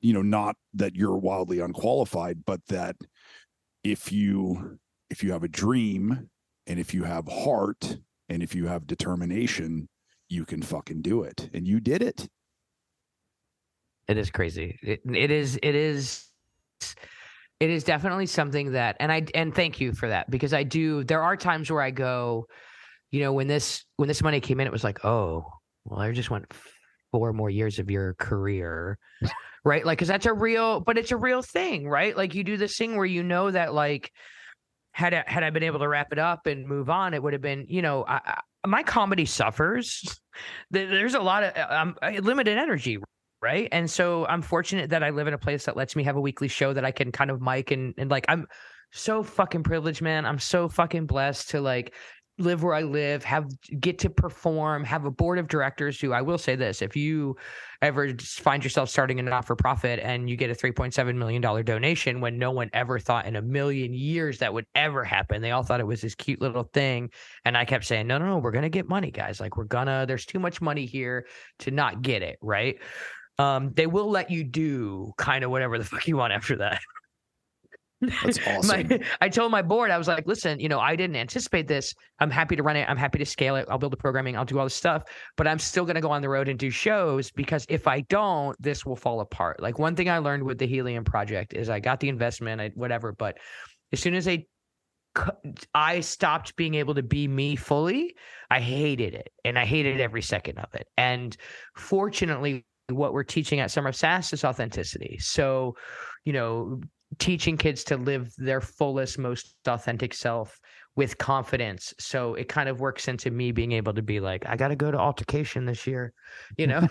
you know not that you're wildly unqualified but that if you if you have a dream and if you have heart and if you have determination you can fucking do it. And you did it. It is crazy. It, it is it is it is definitely something that and I and thank you for that because I do there are times where I go, you know, when this when this money came in, it was like, oh, well, I just went four more years of your career. right. Like, cause that's a real, but it's a real thing, right? Like you do this thing where you know that like had I, had I been able to wrap it up and move on, it would have been, you know, I, I, my comedy suffers. There's a lot of um, limited energy, right? And so I'm fortunate that I live in a place that lets me have a weekly show that I can kind of mic and and like I'm so fucking privileged, man. I'm so fucking blessed to like live where I live, have get to perform, have a board of directors who I will say this, if you ever find yourself starting a not for profit and you get a 3.7 million dollar donation when no one ever thought in a million years that would ever happen. They all thought it was this cute little thing and I kept saying, "No, no, no, we're to get money, guys. Like we're to there's too much money here to not get it, right?" Um, they will let you do kind of whatever the fuck you want after that. That's awesome. my, I told my board, I was like, listen, you know, I didn't anticipate this. I'm happy to run it. I'm happy to scale it. I'll build the programming. I'll do all this stuff, but I'm still going to go on the road and do shows because if I don't, this will fall apart. Like one thing I learned with the Helium project is I got the investment, I, whatever, but as soon as they I stopped being able to be me fully, I hated it and I hated every second of it. And fortunately, what we're teaching at Summer of Sass is authenticity. So, you know, teaching kids to live their fullest, most authentic self with confidence. So it kind of works into me being able to be like, I got to go to altercation this year, you know?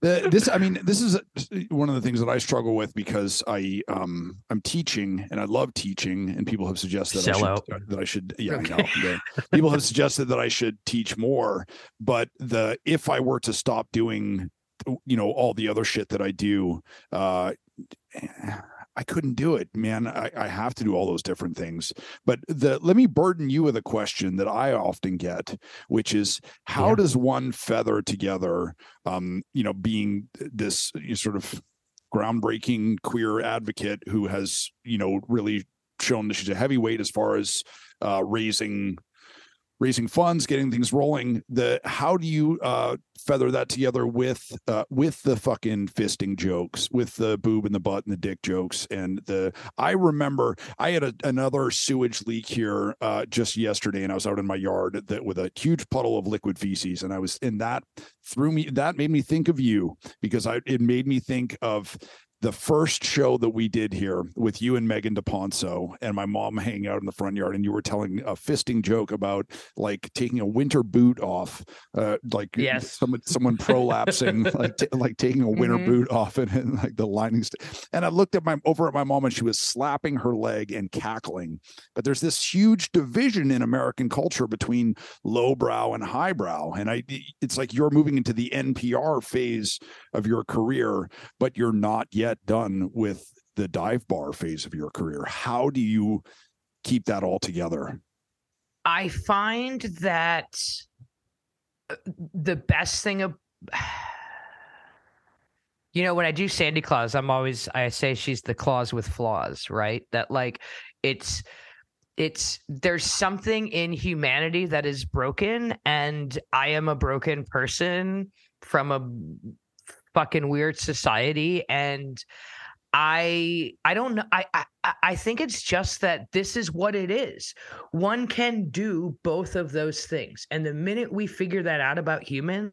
this, I mean, this is one of the things that I struggle with because I, um, I'm teaching and I love teaching and people have suggested that, I should, that I should, yeah, okay. I know. Yeah. people have suggested that I should teach more, but the, if I were to stop doing you know all the other shit that I do, uh, I couldn't do it, man. I, I have to do all those different things. But the let me burden you with a question that I often get, which is how yeah. does one feather together, um, you know, being this sort of groundbreaking queer advocate who has, you know, really shown that she's a heavyweight as far as uh, raising raising funds, getting things rolling. The how do you uh, feather that together with uh, with the fucking fisting jokes, with the boob and the butt and the dick jokes, and the I remember I had a, another sewage leak here uh, just yesterday, and I was out in my yard that with a huge puddle of liquid feces, and I was in that threw me that made me think of you because I it made me think of the first show that we did here with you and Megan DePonso and my mom hanging out in the front yard, and you were telling a fisting joke about like taking a winter boot off, uh, like yes. someone someone prolapsing, like t- like taking a winter mm-hmm. boot off and, and like the lining. St- and I looked at my over at my mom, and she was slapping her leg and cackling. But there's this huge division in American culture between lowbrow and highbrow, and I it's like you're moving into the NPR phase of your career, but you're not yet yet done with the dive bar phase of your career. How do you keep that all together? I find that uh, the best thing of you know when i do sandy claus i'm always i say she's the claus with flaws right that like it's it's there's something in humanity that is broken and i am a broken person from a fucking weird society and I I don't know I, I I think it's just that this is what it is. One can do both of those things. And the minute we figure that out about humans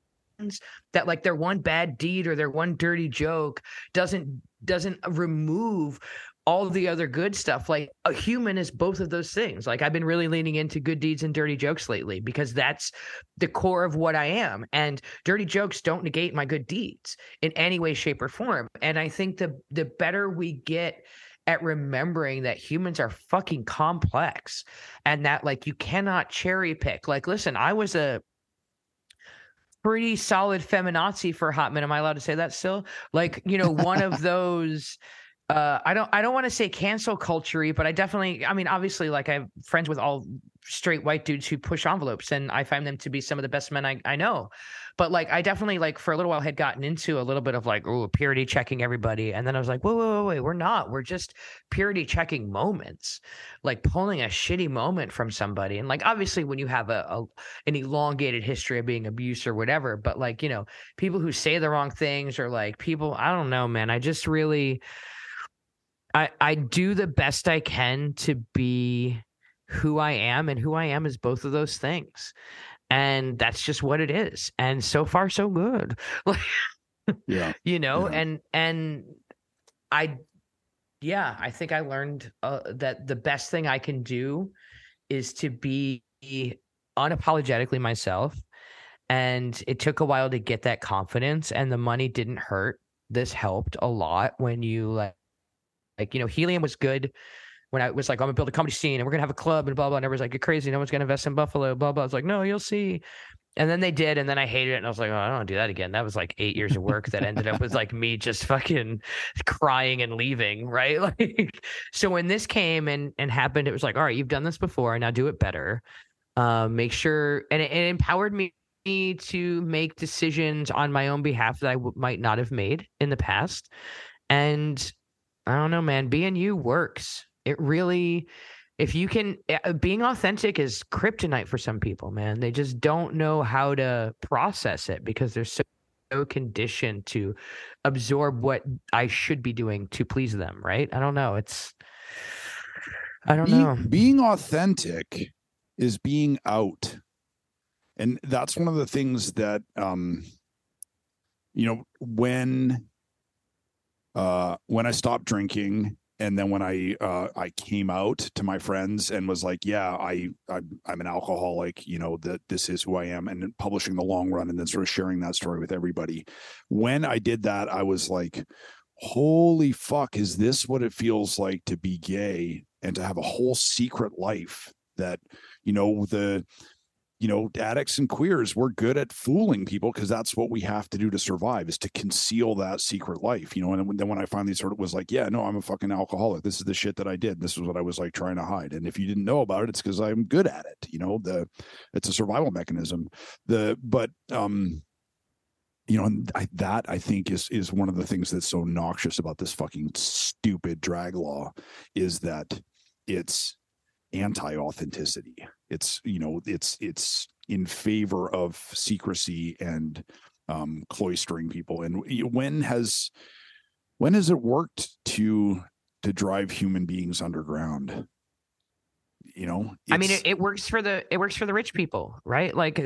that like their one bad deed or their one dirty joke doesn't doesn't remove all the other good stuff. Like a human is both of those things. Like I've been really leaning into good deeds and dirty jokes lately because that's the core of what I am. And dirty jokes don't negate my good deeds in any way, shape, or form. And I think the the better we get at remembering that humans are fucking complex and that like you cannot cherry pick. Like, listen, I was a pretty solid feminazi for a hot minute. Am I allowed to say that still? Like, you know, one of those uh, I don't I don't want to say cancel culture, but I definitely I mean obviously like I have friends with all straight white dudes who push envelopes and I find them to be some of the best men I, I know. But like I definitely like for a little while had gotten into a little bit of like oh purity checking everybody and then I was like whoa whoa whoa wait we're not we're just purity checking moments like pulling a shitty moment from somebody and like obviously when you have a, a an elongated history of being abused or whatever but like you know people who say the wrong things or like people I don't know man I just really I I do the best I can to be who I am, and who I am is both of those things, and that's just what it is. And so far, so good. yeah, you know, yeah. and and I, yeah, I think I learned uh, that the best thing I can do is to be unapologetically myself. And it took a while to get that confidence, and the money didn't hurt. This helped a lot when you like like, you know, helium was good when I was like, I'm gonna build a comedy scene and we're gonna have a club and blah blah. And everyone's like, You're crazy, no one's gonna invest in Buffalo, blah blah. I was like, No, you'll see. And then they did, and then I hated it, and I was like, oh, I don't want to do that again. That was like eight years of work that ended up with like me just fucking crying and leaving, right? Like, so when this came and and happened, it was like, all right, you've done this before, now do it better. Uh, make sure, and it, it empowered me to make decisions on my own behalf that I w- might not have made in the past, and I don't know, man. Being you works. It really, if you can, eh, uh, being authentic is kryptonite for some people, man. They just don't know how to process it because they're so, so conditioned to absorb what I should be doing to please them, right? I don't know. It's, I don't being, know. being authentic is being out and that's one of the things that um you know when uh when i stopped drinking and then when i uh i came out to my friends and was like yeah i, I i'm an alcoholic you know that this is who i am and publishing the long run and then sort of sharing that story with everybody. When i did that i was like holy fuck is this what it feels like to be gay and to have a whole secret life that you know the you know addicts and queers we're good at fooling people because that's what we have to do to survive is to conceal that secret life you know and then when i finally sort of was like yeah no i'm a fucking alcoholic. This is the shit that i did. This is what i was like trying to hide. And if you didn't know about it it's because i'm good at it you know the it's a survival mechanism. The but um you know and I, that i think is is one of the things that's so noxious about this fucking stupid drag law is that it's anti-authenticity it's you know it's it's in favor of secrecy and um cloistering people. And when has when has it worked to to drive human beings underground you know I mean, it, it works for the it works for the rich people, right? Like,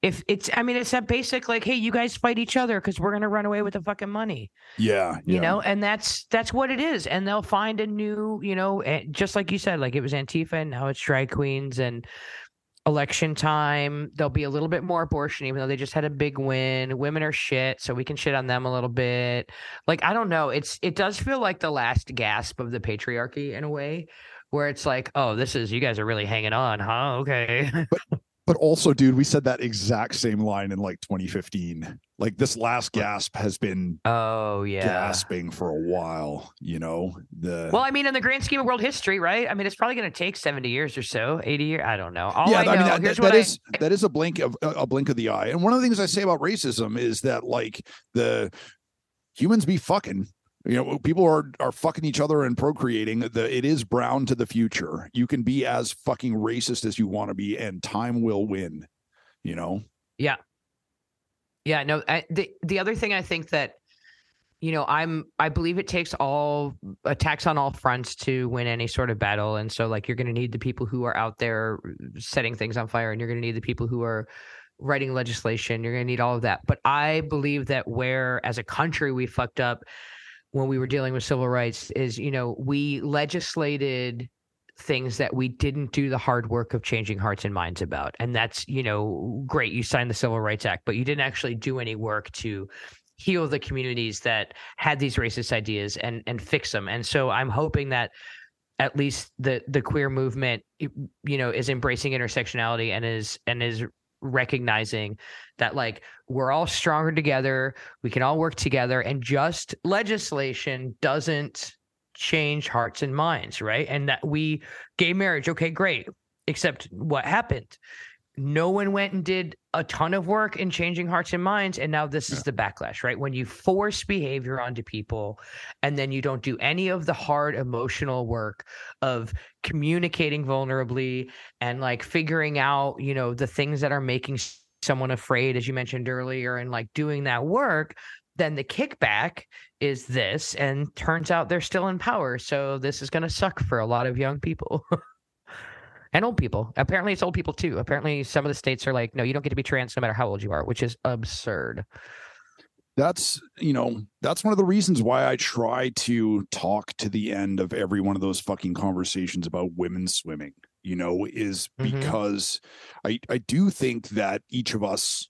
if it's, I mean, it's that basic, like, hey, you guys fight each other because we're gonna run away with the fucking money, yeah you yeah. know, and that's that's what it is. And they'll find a new, you know, just like you said, like it was Antifa, and now it's drag queens, and election time there'll be a little bit more abortion, even though they just had a big win. Women are shit, so we can shit on them a little bit. Like, I don't know, it's it does feel like the last gasp of the patriarchy in a way. Where it's like, oh, this is you guys are really hanging on, huh? Okay. But but also, dude, we said that exact same line in like 2015. Like this last gasp has been Oh yeah. gasping for a while, you know. The Well, I mean, in the grand scheme of world history, right? I mean, it's probably going to take seventy years or so, eighty years. I don't know. All yeah, I know, mean that, that- that I- is that is a blink of a blink of the eye. And one of the things I say about racism is that like the humans be fucking you know people are are fucking each other and procreating the it is brown to the future you can be as fucking racist as you want to be and time will win you know Yeah, yeah no. I, the the other thing I think that you know, I'm I believe it takes all attacks on all fronts to win any sort of battle, and so like you're going to need the people who are out there setting things on fire, and you're going to need the people who are writing legislation. You're going to need all of that. But I believe that where, as a country, we fucked up when we were dealing with civil rights is, you know, we legislated things that we didn't do the hard work of changing hearts and minds about. And that's, you know, great. You signed the Civil Rights Act, but you didn't actually do any work to heal the communities that had these racist ideas and and fix them. And so I'm hoping that at least the the queer movement you know is embracing intersectionality and is and is recognizing that like we're all stronger together we can all work together and just legislation doesn't change hearts and minds right? And that we gay marriage okay great except what happened no one went and did a ton of work in changing hearts and minds and now this is the backlash right? When you force behavior onto people and then you don't do any of the hard emotional work of communicating vulnerably and like figuring out you know the things that are making someone afraid as you mentioned earlier and like doing that work then the kickback is this and turns out they're still in power. So this is going to suck for a lot of young people and old people. Apparently it's old people too. Apparently some of the states are like no you don't get to be trans no matter how old you are which is absurd. That's you know that's one of the reasons why i try to talk to the end of every one of those fucking conversations about women swimming you know is Mhm. because i i do think that each of us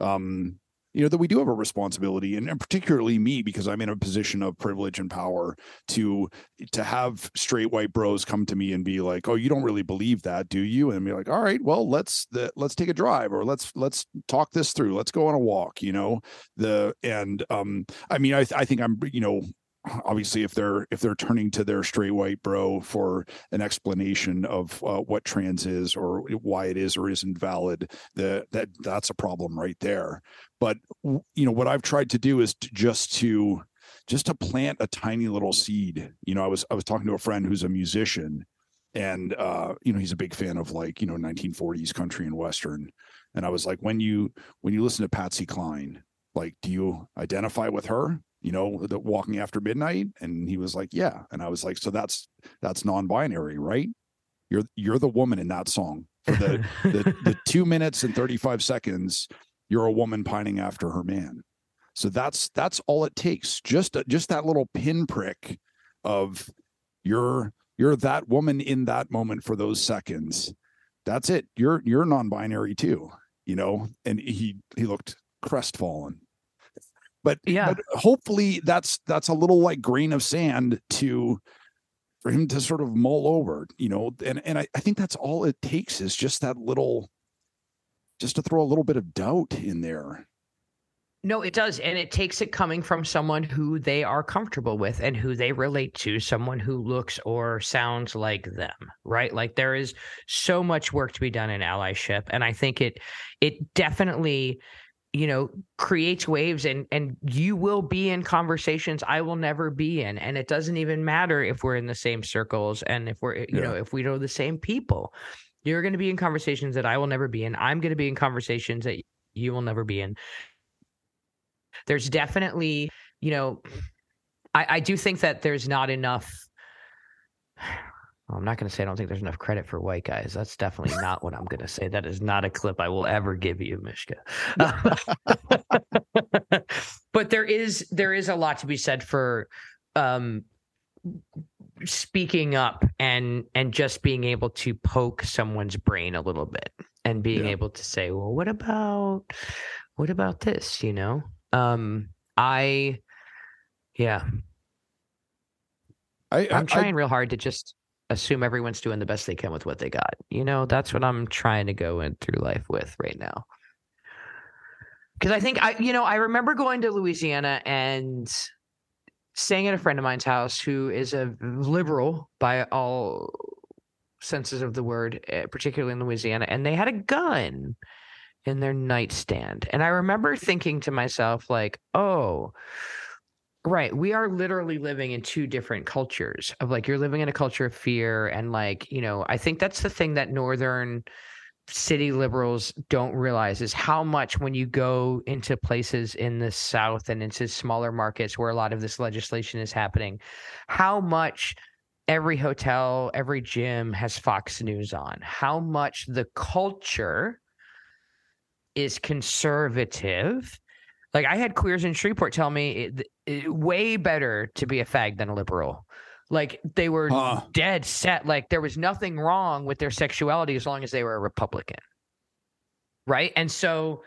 um you know that we do have a responsibility and, and particularly me because i'm in a position of privilege and power to to have straight white bros come to me and be like oh you don't really believe that do you? And be like all right well let's the, let's take a drive or let's let's talk this through let's go on a walk you know? The and um i mean i i think i'm you know obviously if they're if they're turning to their straight white bro for an explanation of uh, what trans is or why it is or isn't valid that that that's a problem right there. But you know what i've tried to do is to just to just to plant a tiny little seed. You know i was i was talking to a friend who's a musician and uh you know he's a big fan of like you know 1940s country and western. And i was like when you when you listen to patsy cline like do you identify with her you know, the walking after midnight? And he was like, yeah. And I was like, so that's that's non-binary, right? You're you're the woman in that song. For the the, the two minutes and 35 seconds, you're a woman pining after her man. So that's that's all it takes. Just just that little pinprick of you're you're that woman in that moment for those seconds. That's it. You're you're non-binary too, you know. And he he looked crestfallen. But yeah, but hopefully that's that's a little like grain of sand to for him to sort of mull over, you know. And and I, I think that's all it takes is just that little just to throw a little bit of doubt in there no, it does. And it takes it coming from someone who they are comfortable with and who they relate to, someone who looks or sounds like them, right? Like there is so much work to be done in allyship. And I think it it definitely you know creates waves and and you will be in conversations i will never be in and it doesn't even matter if we're in the same circles and if we're you yeah. know if we know the same people you're going to be in conversations that i will never be in i'm going to be in conversations that you will never be in there's definitely, you know, I, I do think that there's not enough. Well, I'm not going to say I don't think there's enough credit for white guys. That's definitely not what I'm going to say. That is not a clip I will ever give you, Mishka. but there is there is a lot to be said for um, speaking up and and just being able to poke someone's brain a little bit and being yeah. able to say, well, what about what about this? You know, um, I, yeah, I, I am trying I, real hard to just assume everyone's doing the best they can with what they got. You know, that's what I'm trying to go in through life with right now. Because I think I, you know, I remember going to Louisiana and staying at a friend of mine's house who is a liberal by all senses of the word, eh, particularly in Louisiana, and they had a gun in their nightstand. And I remember thinking to myself, like, oh, right, we are literally living in two different cultures of like, you're living in a culture of fear. And like, you know, I think that's the thing that Northern city liberals don't realize is how much when you go into places in the South and into smaller markets where a lot of this legislation is happening, how much every hotel, every gym has Fox News on, how much the culture is conservative. Like I had queers in Shreveport tell me it, it, way better to be a fag than a liberal. Like they were dead set. Like there was nothing wrong with their sexuality as long as they were a Republican, right? And so,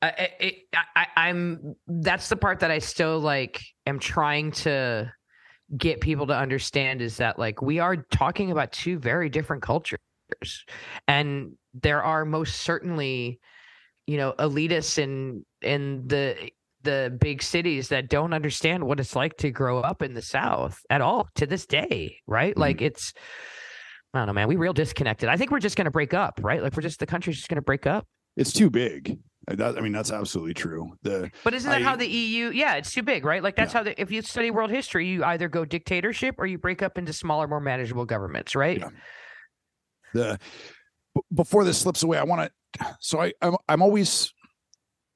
uh, it, I, I'm that's the part that I still like am trying to get people to understand is that like we are talking about two very different cultures, and there are most certainly you know elitists in in the the big cities that don't understand what it's like to grow up in the south at all to this day right? Mm-hmm. like it's i don't know man we real disconnected. I think we're just going to break up right? Like we're just the country's just going to break up. It's too big. That, i mean that's absolutely true. The but isn't that I, how the eu yeah it's too big right? Like that's yeah. how the, if you study world history you either go dictatorship or you break up into smaller more manageable governments right? Yeah. the before this slips away i want to so I, I'm I'm always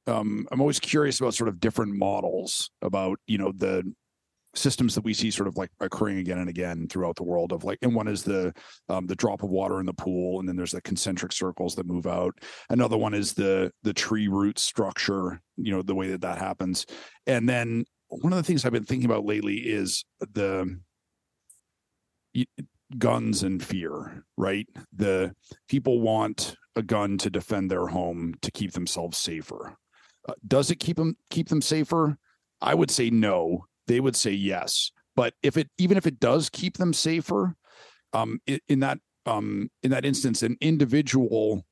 um, I'm always curious about sort of different models about you know the systems that we see sort of like occurring again and again throughout the world of like and one is the um, the drop of water in the pool and then there's the concentric circles that move out. Another one is the the tree root structure you know the way that that happens. And then one of the things i've been thinking about lately is the guns and fear right? The people want a gun to defend their home to keep themselves safer. Uh, does it keep them keep them safer? I would say no. They would say yes. But if it even if it does keep them safer, um, in, in that um, in that instance, an individual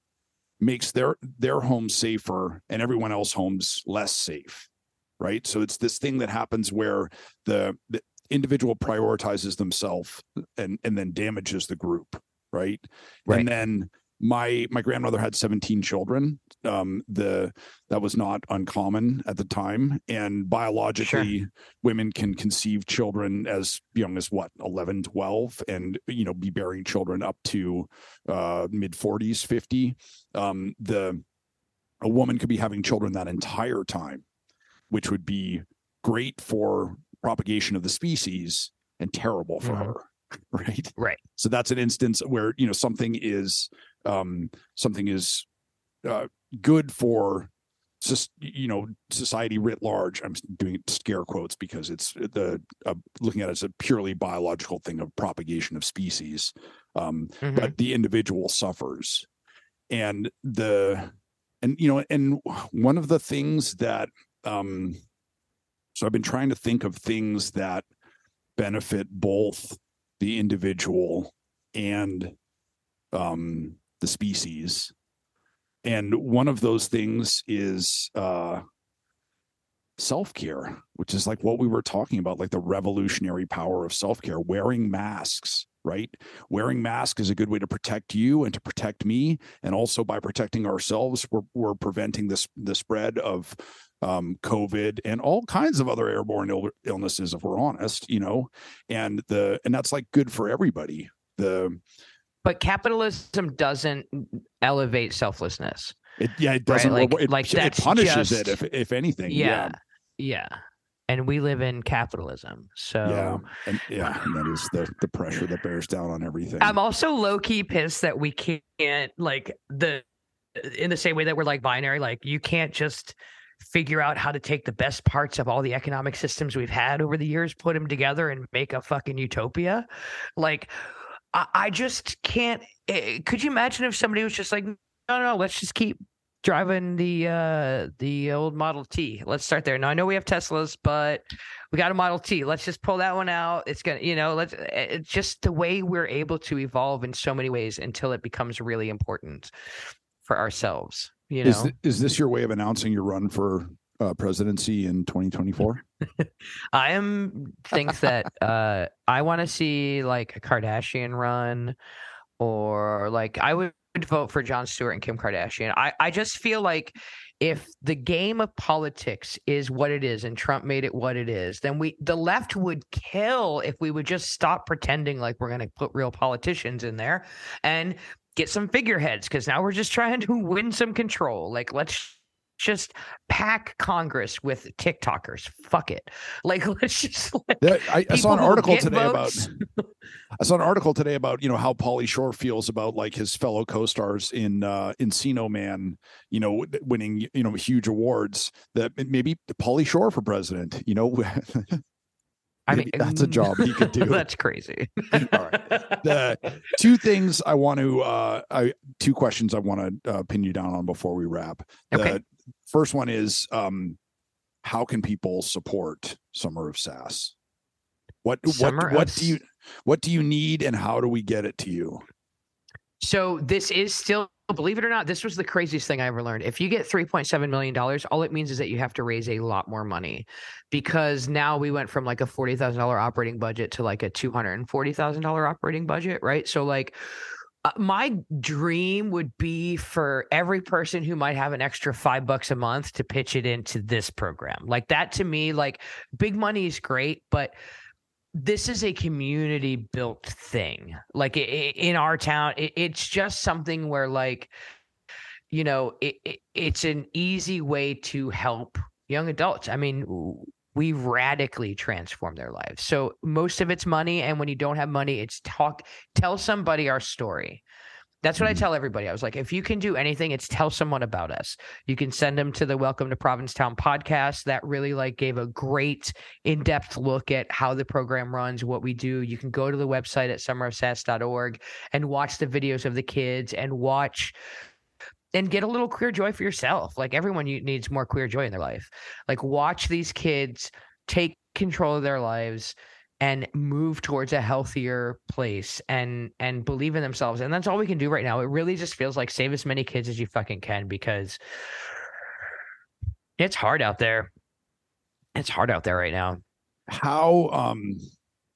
makes their their home safer and everyone else homes less safe right so it's this thing that happens where the, the individual prioritizes themselves and and then damages the group right? right and then my my grandmother had 17 children um the that was not uncommon at the time and biologically sure. women can conceive children as young as what 11 12 and you know be bearing children up to uh mid 40s 50 um the a woman could be having children that entire time which would be great for propagation of the species and terrible for Mhm. her right Right. so that's an instance where you know something is um something is uh good for you know society writ large i'm doing scare quotes because it's the uh, looking at it as a purely biological thing of propagation of species um Mhm. but the individual suffers and the and you know and one of the things that um so i've been trying to think of things that benefit both the individual and um the species. And one of those things is uh self-care which is like what we were talking about like the revolutionary power of self-care wearing masks right? Wearing masks is a good way to protect you and to protect me. And also by protecting ourselves we're, we're preventing this the spread of um, covid and all kinds of other airborne Ill- illnesses if we're honest you know? And the and that's like good for everybody. The But capitalism doesn't elevate selflessness. it yeah it doesn't like- it, like it punishes just- it if if anything Yeah. Yeah. And we live in capitalism. So yeah and yeah and that is the the pressure that bears down on everything I'm also low key pissed that we can't like the in the same way that we're like binary, like you can't just figure out how to take the best parts of all the economic systems we've had over the years, put them together and make a fucking utopia. Like I, I just can't eh, could you imagine if somebody was just like, no, no, no, let's just keep driving the uh the old Model T. Let's start there. Now I know we have Teslas, but we got a Model T. Let's just pull that one out. It's gonna, you know, let's. It's just the way we're able to evolve in so many ways until it becomes really important for ourselves. You know, is, th- is this your way of announcing your run for uh, presidency in 2024 I am think that uh I want to see like a Kardashian run, or like I would vote for Jon Stewart and Kim Kardashian. I I just feel like if the game of politics is what it is and Trump made it what it is, then we the left would kill if we would just stop pretending like we're going to put real politicians in there and get some figureheads because now we're just trying to win some control. Like let's just pack Congress with TikTokers. Fuck it. Like let's just let That- I, I saw an article today votes- about I saw an article today about you know how Pauly Shore feels about like his fellow co-stars in uh Encino Man, you know, winning you know huge awards. That maybe Pauly Shore for president. You know, I mean, that's a job he could do. That's crazy. All right. the two things I want to uh I two questions I want to uh, pin you down on before we wrap. The Okay. First one is um how can people support Summer of Sass? What Summer what what do you what do you need and how do we get it to you? So this is still, believe it or not, this was the craziest thing I ever learned. If you get three point seven million dollars, all it means is that you have to raise a lot more money, because now we went from like a forty thousand dollar operating budget to like a two hundred and forty thousand dollar operating budget, right? So like. Uh, my dream would be for every person who might have an extra five bucks a month to pitch it into this program. Like that to me, like big money is great, but this is a community built thing like i- i- in our town it, it's just something where like you know it, it, it's an easy way to help young adults i mean we radically transform their lives so most of it's money and when you don't have money it's talk tell somebody our story that's what I Mhm. tell everybody. I was like, if you can do anything, it's tell someone about us. You can send them to the Welcome to Provincetown podcast. That really like gave a great in-depth look at how the program runs, what we do. You can go to the website at summerofsass.org and watch the videos of the kids and watch and get a little queer joy for yourself. Like everyone needs more queer joy in their life. Like watch these kids take control of their lives and move towards a healthier place and and believe in themselves and that's all we can do right now it really just feels like save as many kids as you fucking can because it's hard out there it's hard out there right now How um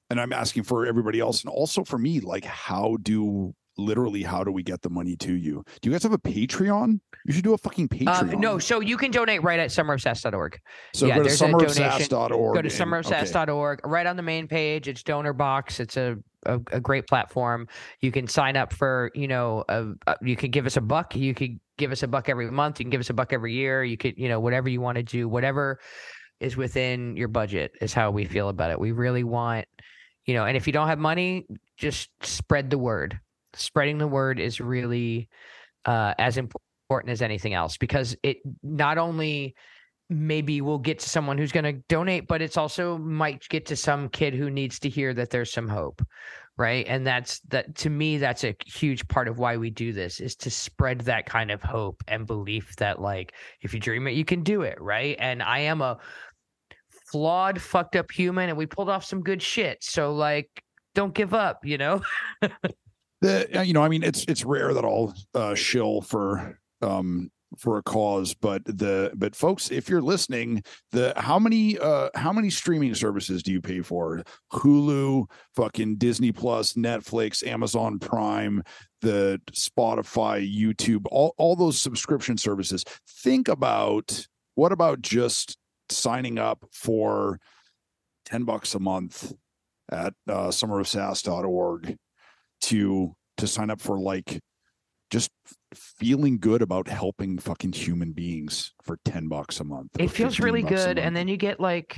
and I'm asking for everybody else and also for me like how do literally how do we get the money to you? Do you guys have a Patreon? You should do a fucking Patreon. um, no so you can donate right at summerofsass.org So yeah, go to there's a donation. summerofsass.org. go to summerofsass.org right on the main page it's Donorbox it's a a, a great platform you can sign up for you know a, a, you can give us a buck you could give us a buck every month you can give us a buck every year you could you know whatever you want to do whatever is within your budget is how we feel about it. We really want, you know, and if you don't have money, just spread the word. Spreading the word is really uh, as important as anything else because it not only maybe will get to someone who's going to donate, but it's also might get to some kid who needs to hear that there's some hope, right? And that's that to me, that's a huge part of why we do this is to spread that kind of hope and belief that like if you dream it, you can do it, right? And I am a flawed, fucked up human, and we pulled off some good shit. So like, don't give up, you know. the you know, I mean, it's it's rare that I'll uh, shill for um for a cause but the but folks if you're listening the how many uh how many streaming services do you pay for? Hulu fucking disney plus netflix amazon prime the spotify youtube all, all those subscription services. Think about what about just signing up for 10 bucks a month at uh, summerofsass.org to to sign up for like just feeling good about helping fucking human beings for 10 bucks a month. It feels really good. And then you get like,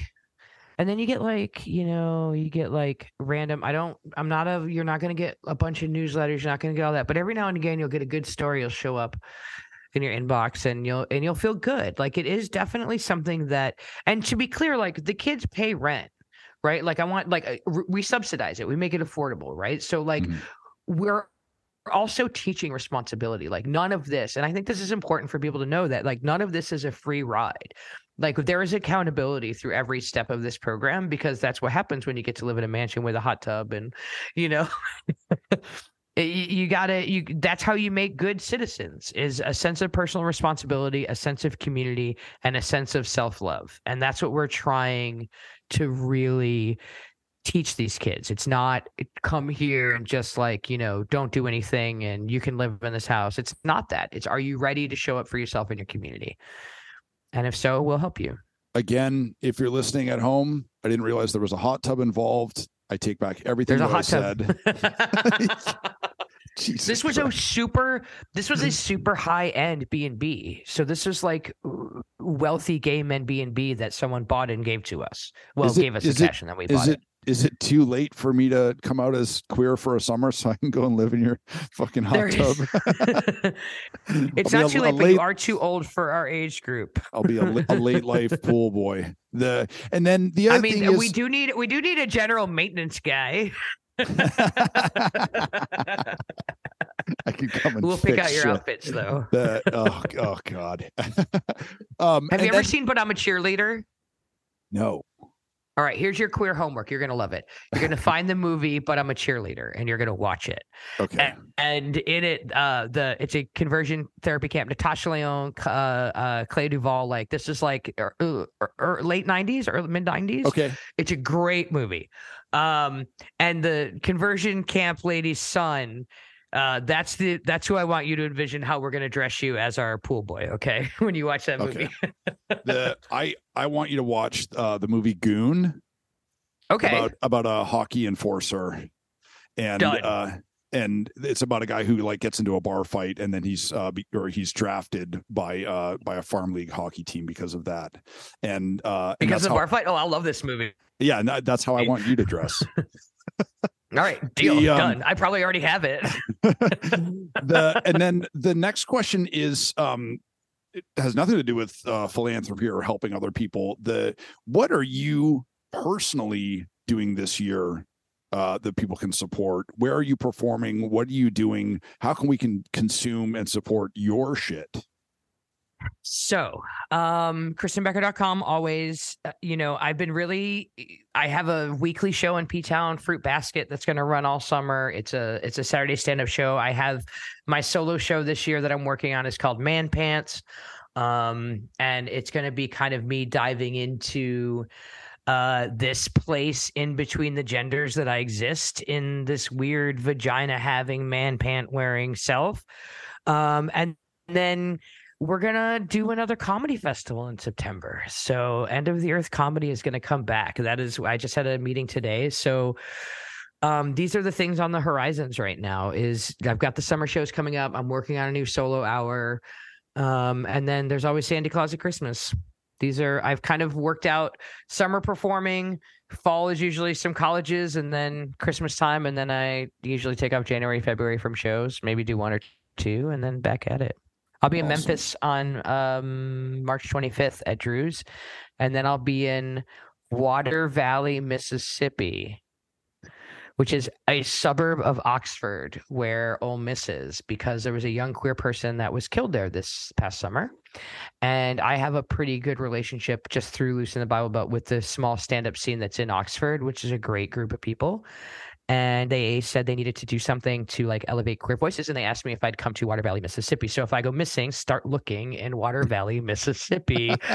and then you get like, you know, you get like random. I don't, I'm not a, you're not going to get a bunch of newsletters. You're not going to get all that. But every now and again, you'll get a good story. You'll show up in your inbox and you'll, and you'll feel good. Like it is definitely something that, and to be clear, like the kids pay rent, right? Like I want, like we subsidize it, we make it affordable, right? So like, mm-hmm. we're also teaching responsibility. Like none of this, and I think this is important for people to know that like none of this is a free ride. Like there is accountability through every step of this program because that's what happens when you get to live in a mansion with a hot tub and you know you, you gotta you that's how you make good citizens is a sense of personal responsibility a sense of community and a sense of self-love and that's what we're trying to really teach these kids. It's not eh, come here and just like, you know, don't do anything and you can live in this house. It's not that. It's are you ready to show up for yourself in your community? And if so, we'll help you. Again, if you're listening at home, I didn't realize there was a hot tub involved. I take back everything There's a hot I tub. said. this was Christ. a super this was a super high end b&b so this was like uh, wealthy gay men b&b that someone bought and gave to us well it, gave us a cash and then we bought it, it is it too late for me to come out as queer for a summer so I can go and live in your fucking hot there tub? it's not a, too late, late, but you are too old for our age group. I'll be a, a, late life pool boy. The and then the other I mean, we is, do need we do need a general maintenance guy. I can come and we'll pick out your outfits though. Oh, oh God. um, Have you ever then, seen But I'm a Cheerleader? No. All right, here's your queer homework. You're going to love it. You're going to find the movie, but I'm a cheerleader, and you're going to watch it. Okay. And, and in it, uh, the it's a conversion therapy camp. Natasha Lyonne, uh, uh, Clea DuVall. Like this is like er, er, er, late '90s or mid '90s. Okay. It's a great movie. Um, and the conversion camp lady's son uh, that's the that's who I want you to envision how we're going to dress you as our pool boy. Okay, when you watch that movie. Okay. the I I want you to watch uh, the movie Goon. Okay. About about a hockey enforcer, and uh, and it's about a guy who like gets into a bar fight and then he's uh be, or he's drafted by uh by a farm league hockey team because of that and uh because of the bar fight oh i love this movie yeah that's how i want you to dress All right, deal the, um, done. I probably already have it. the and then the next question is um it has nothing to do with uh, philanthropy or helping other people. The what are you personally doing this year uh, that people can support? Where are you performing? What are you doing? How can we can consume and support your shit? So, um, KristenBecker.com always, uh, you know, I've been really, I have a weekly show in P Town Fruit Basket that's going to run all summer. It's a, it's a Saturday stand up show. I have my solo show this year that I'm working on is called Man Pants. Um, and it's going to be kind of me diving into, uh, this place in between the genders that I exist in this weird vagina having man pant wearing self. Um, and then, we're gonna do another comedy festival in September. So End of the Earth comedy is gonna come back. That is I just had a meeting today. So um, these are the things on the horizons right now. Is I've got the summer shows coming up. I'm working on a new solo hour. Um, and then there's always Sandy Claus at Christmas. these are I've kind of worked out summer performing. Fall is usually some colleges, and then Christmas time, and then I usually take off January, February from shows. Maybe do one or two, and then back at it. I'll be in Awesome. Memphis on um, March 25th at Dru's, and then I'll be in Water Valley, Mississippi, which is a suburb of Oxford where Ole Miss is, because there was a young queer person that was killed there this past summer. And I have a pretty good relationship just through Loose in the Bible Belt with the small stand up scene that's in Oxford, which is a great group of people. And they said they needed to do something to like elevate queer voices. And they asked me if I'd come to Water Valley, Mississippi. So if I go missing, start looking in Water Valley, Mississippi.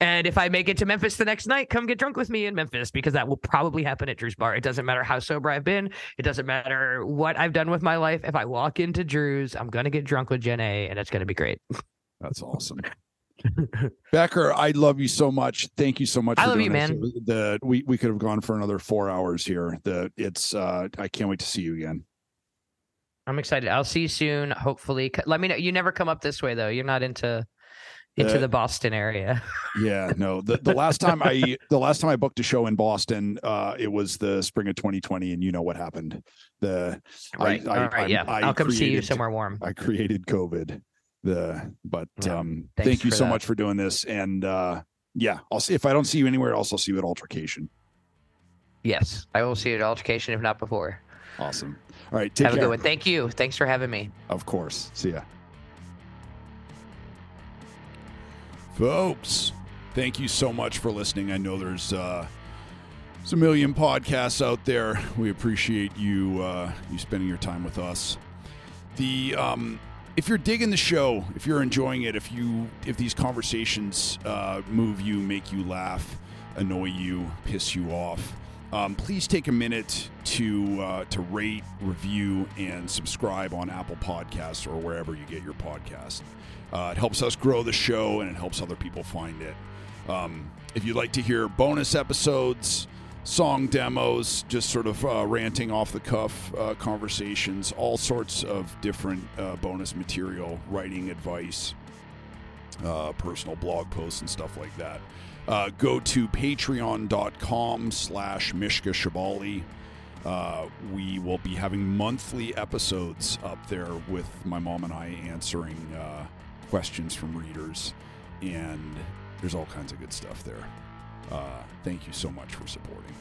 And if I make it to Memphis the next night, come get drunk with me in Memphis because that will probably happen at Dru's bar. It doesn't matter how sober I've been. It doesn't matter what I've done with my life. If I walk into Dru's, I'm going to get drunk with Jen A and it's going to be great. That's awesome. Becker, I love you so much. Thank you so much. I love you, doing this. The we we could have gone for another four hours here. The it's uh I can't wait to see you again. I'm excited. I'll see you soon. Hopefully. Let me know. You never come up this way though. You're not into into Uh, the Boston area. Yeah, no. The the last time I the last time I booked a show in Boston, uh, it was the spring of 2020, and you know what happened. The I- Right. I, All right. I'm- yeah. I I'll come see you somewhere warm. I created COVID. The but Yeah, um, thanks thank you so that. much for doing this, and uh, yeah, I'll see if I don't see you anywhere else. I'll see you at Altercation. Yes. I will see you at altercation if not before. Awesome. All right, take Have a good one. Thank you. Thanks for having me. Of course. See ya. Folks, thank you so much for listening. I know there's uh there's a million podcasts out there. We appreciate you uh you spending your time with us. The um if you're digging the show, if you're enjoying it, if you if these conversations uh, move you, make you laugh, annoy you, piss you off, um, please take a minute to uh, to rate, review, and subscribe on Apple Podcasts or wherever you get your podcast. Uh, it helps us grow the show and it helps other people find it. Um, if you'd like to hear bonus episodes, song demos, just sort of uh, ranting off the cuff uh, conversations, all sorts of different uh, bonus material, writing advice, uh, personal blog posts, and stuff like that. Uh, go to patreon.com slash Mishka Shubaly. Uh, we will be having monthly episodes up there with my mom and I answering questions from readers, and there's all kinds of good stuff there. Uh, thank you so much for supporting.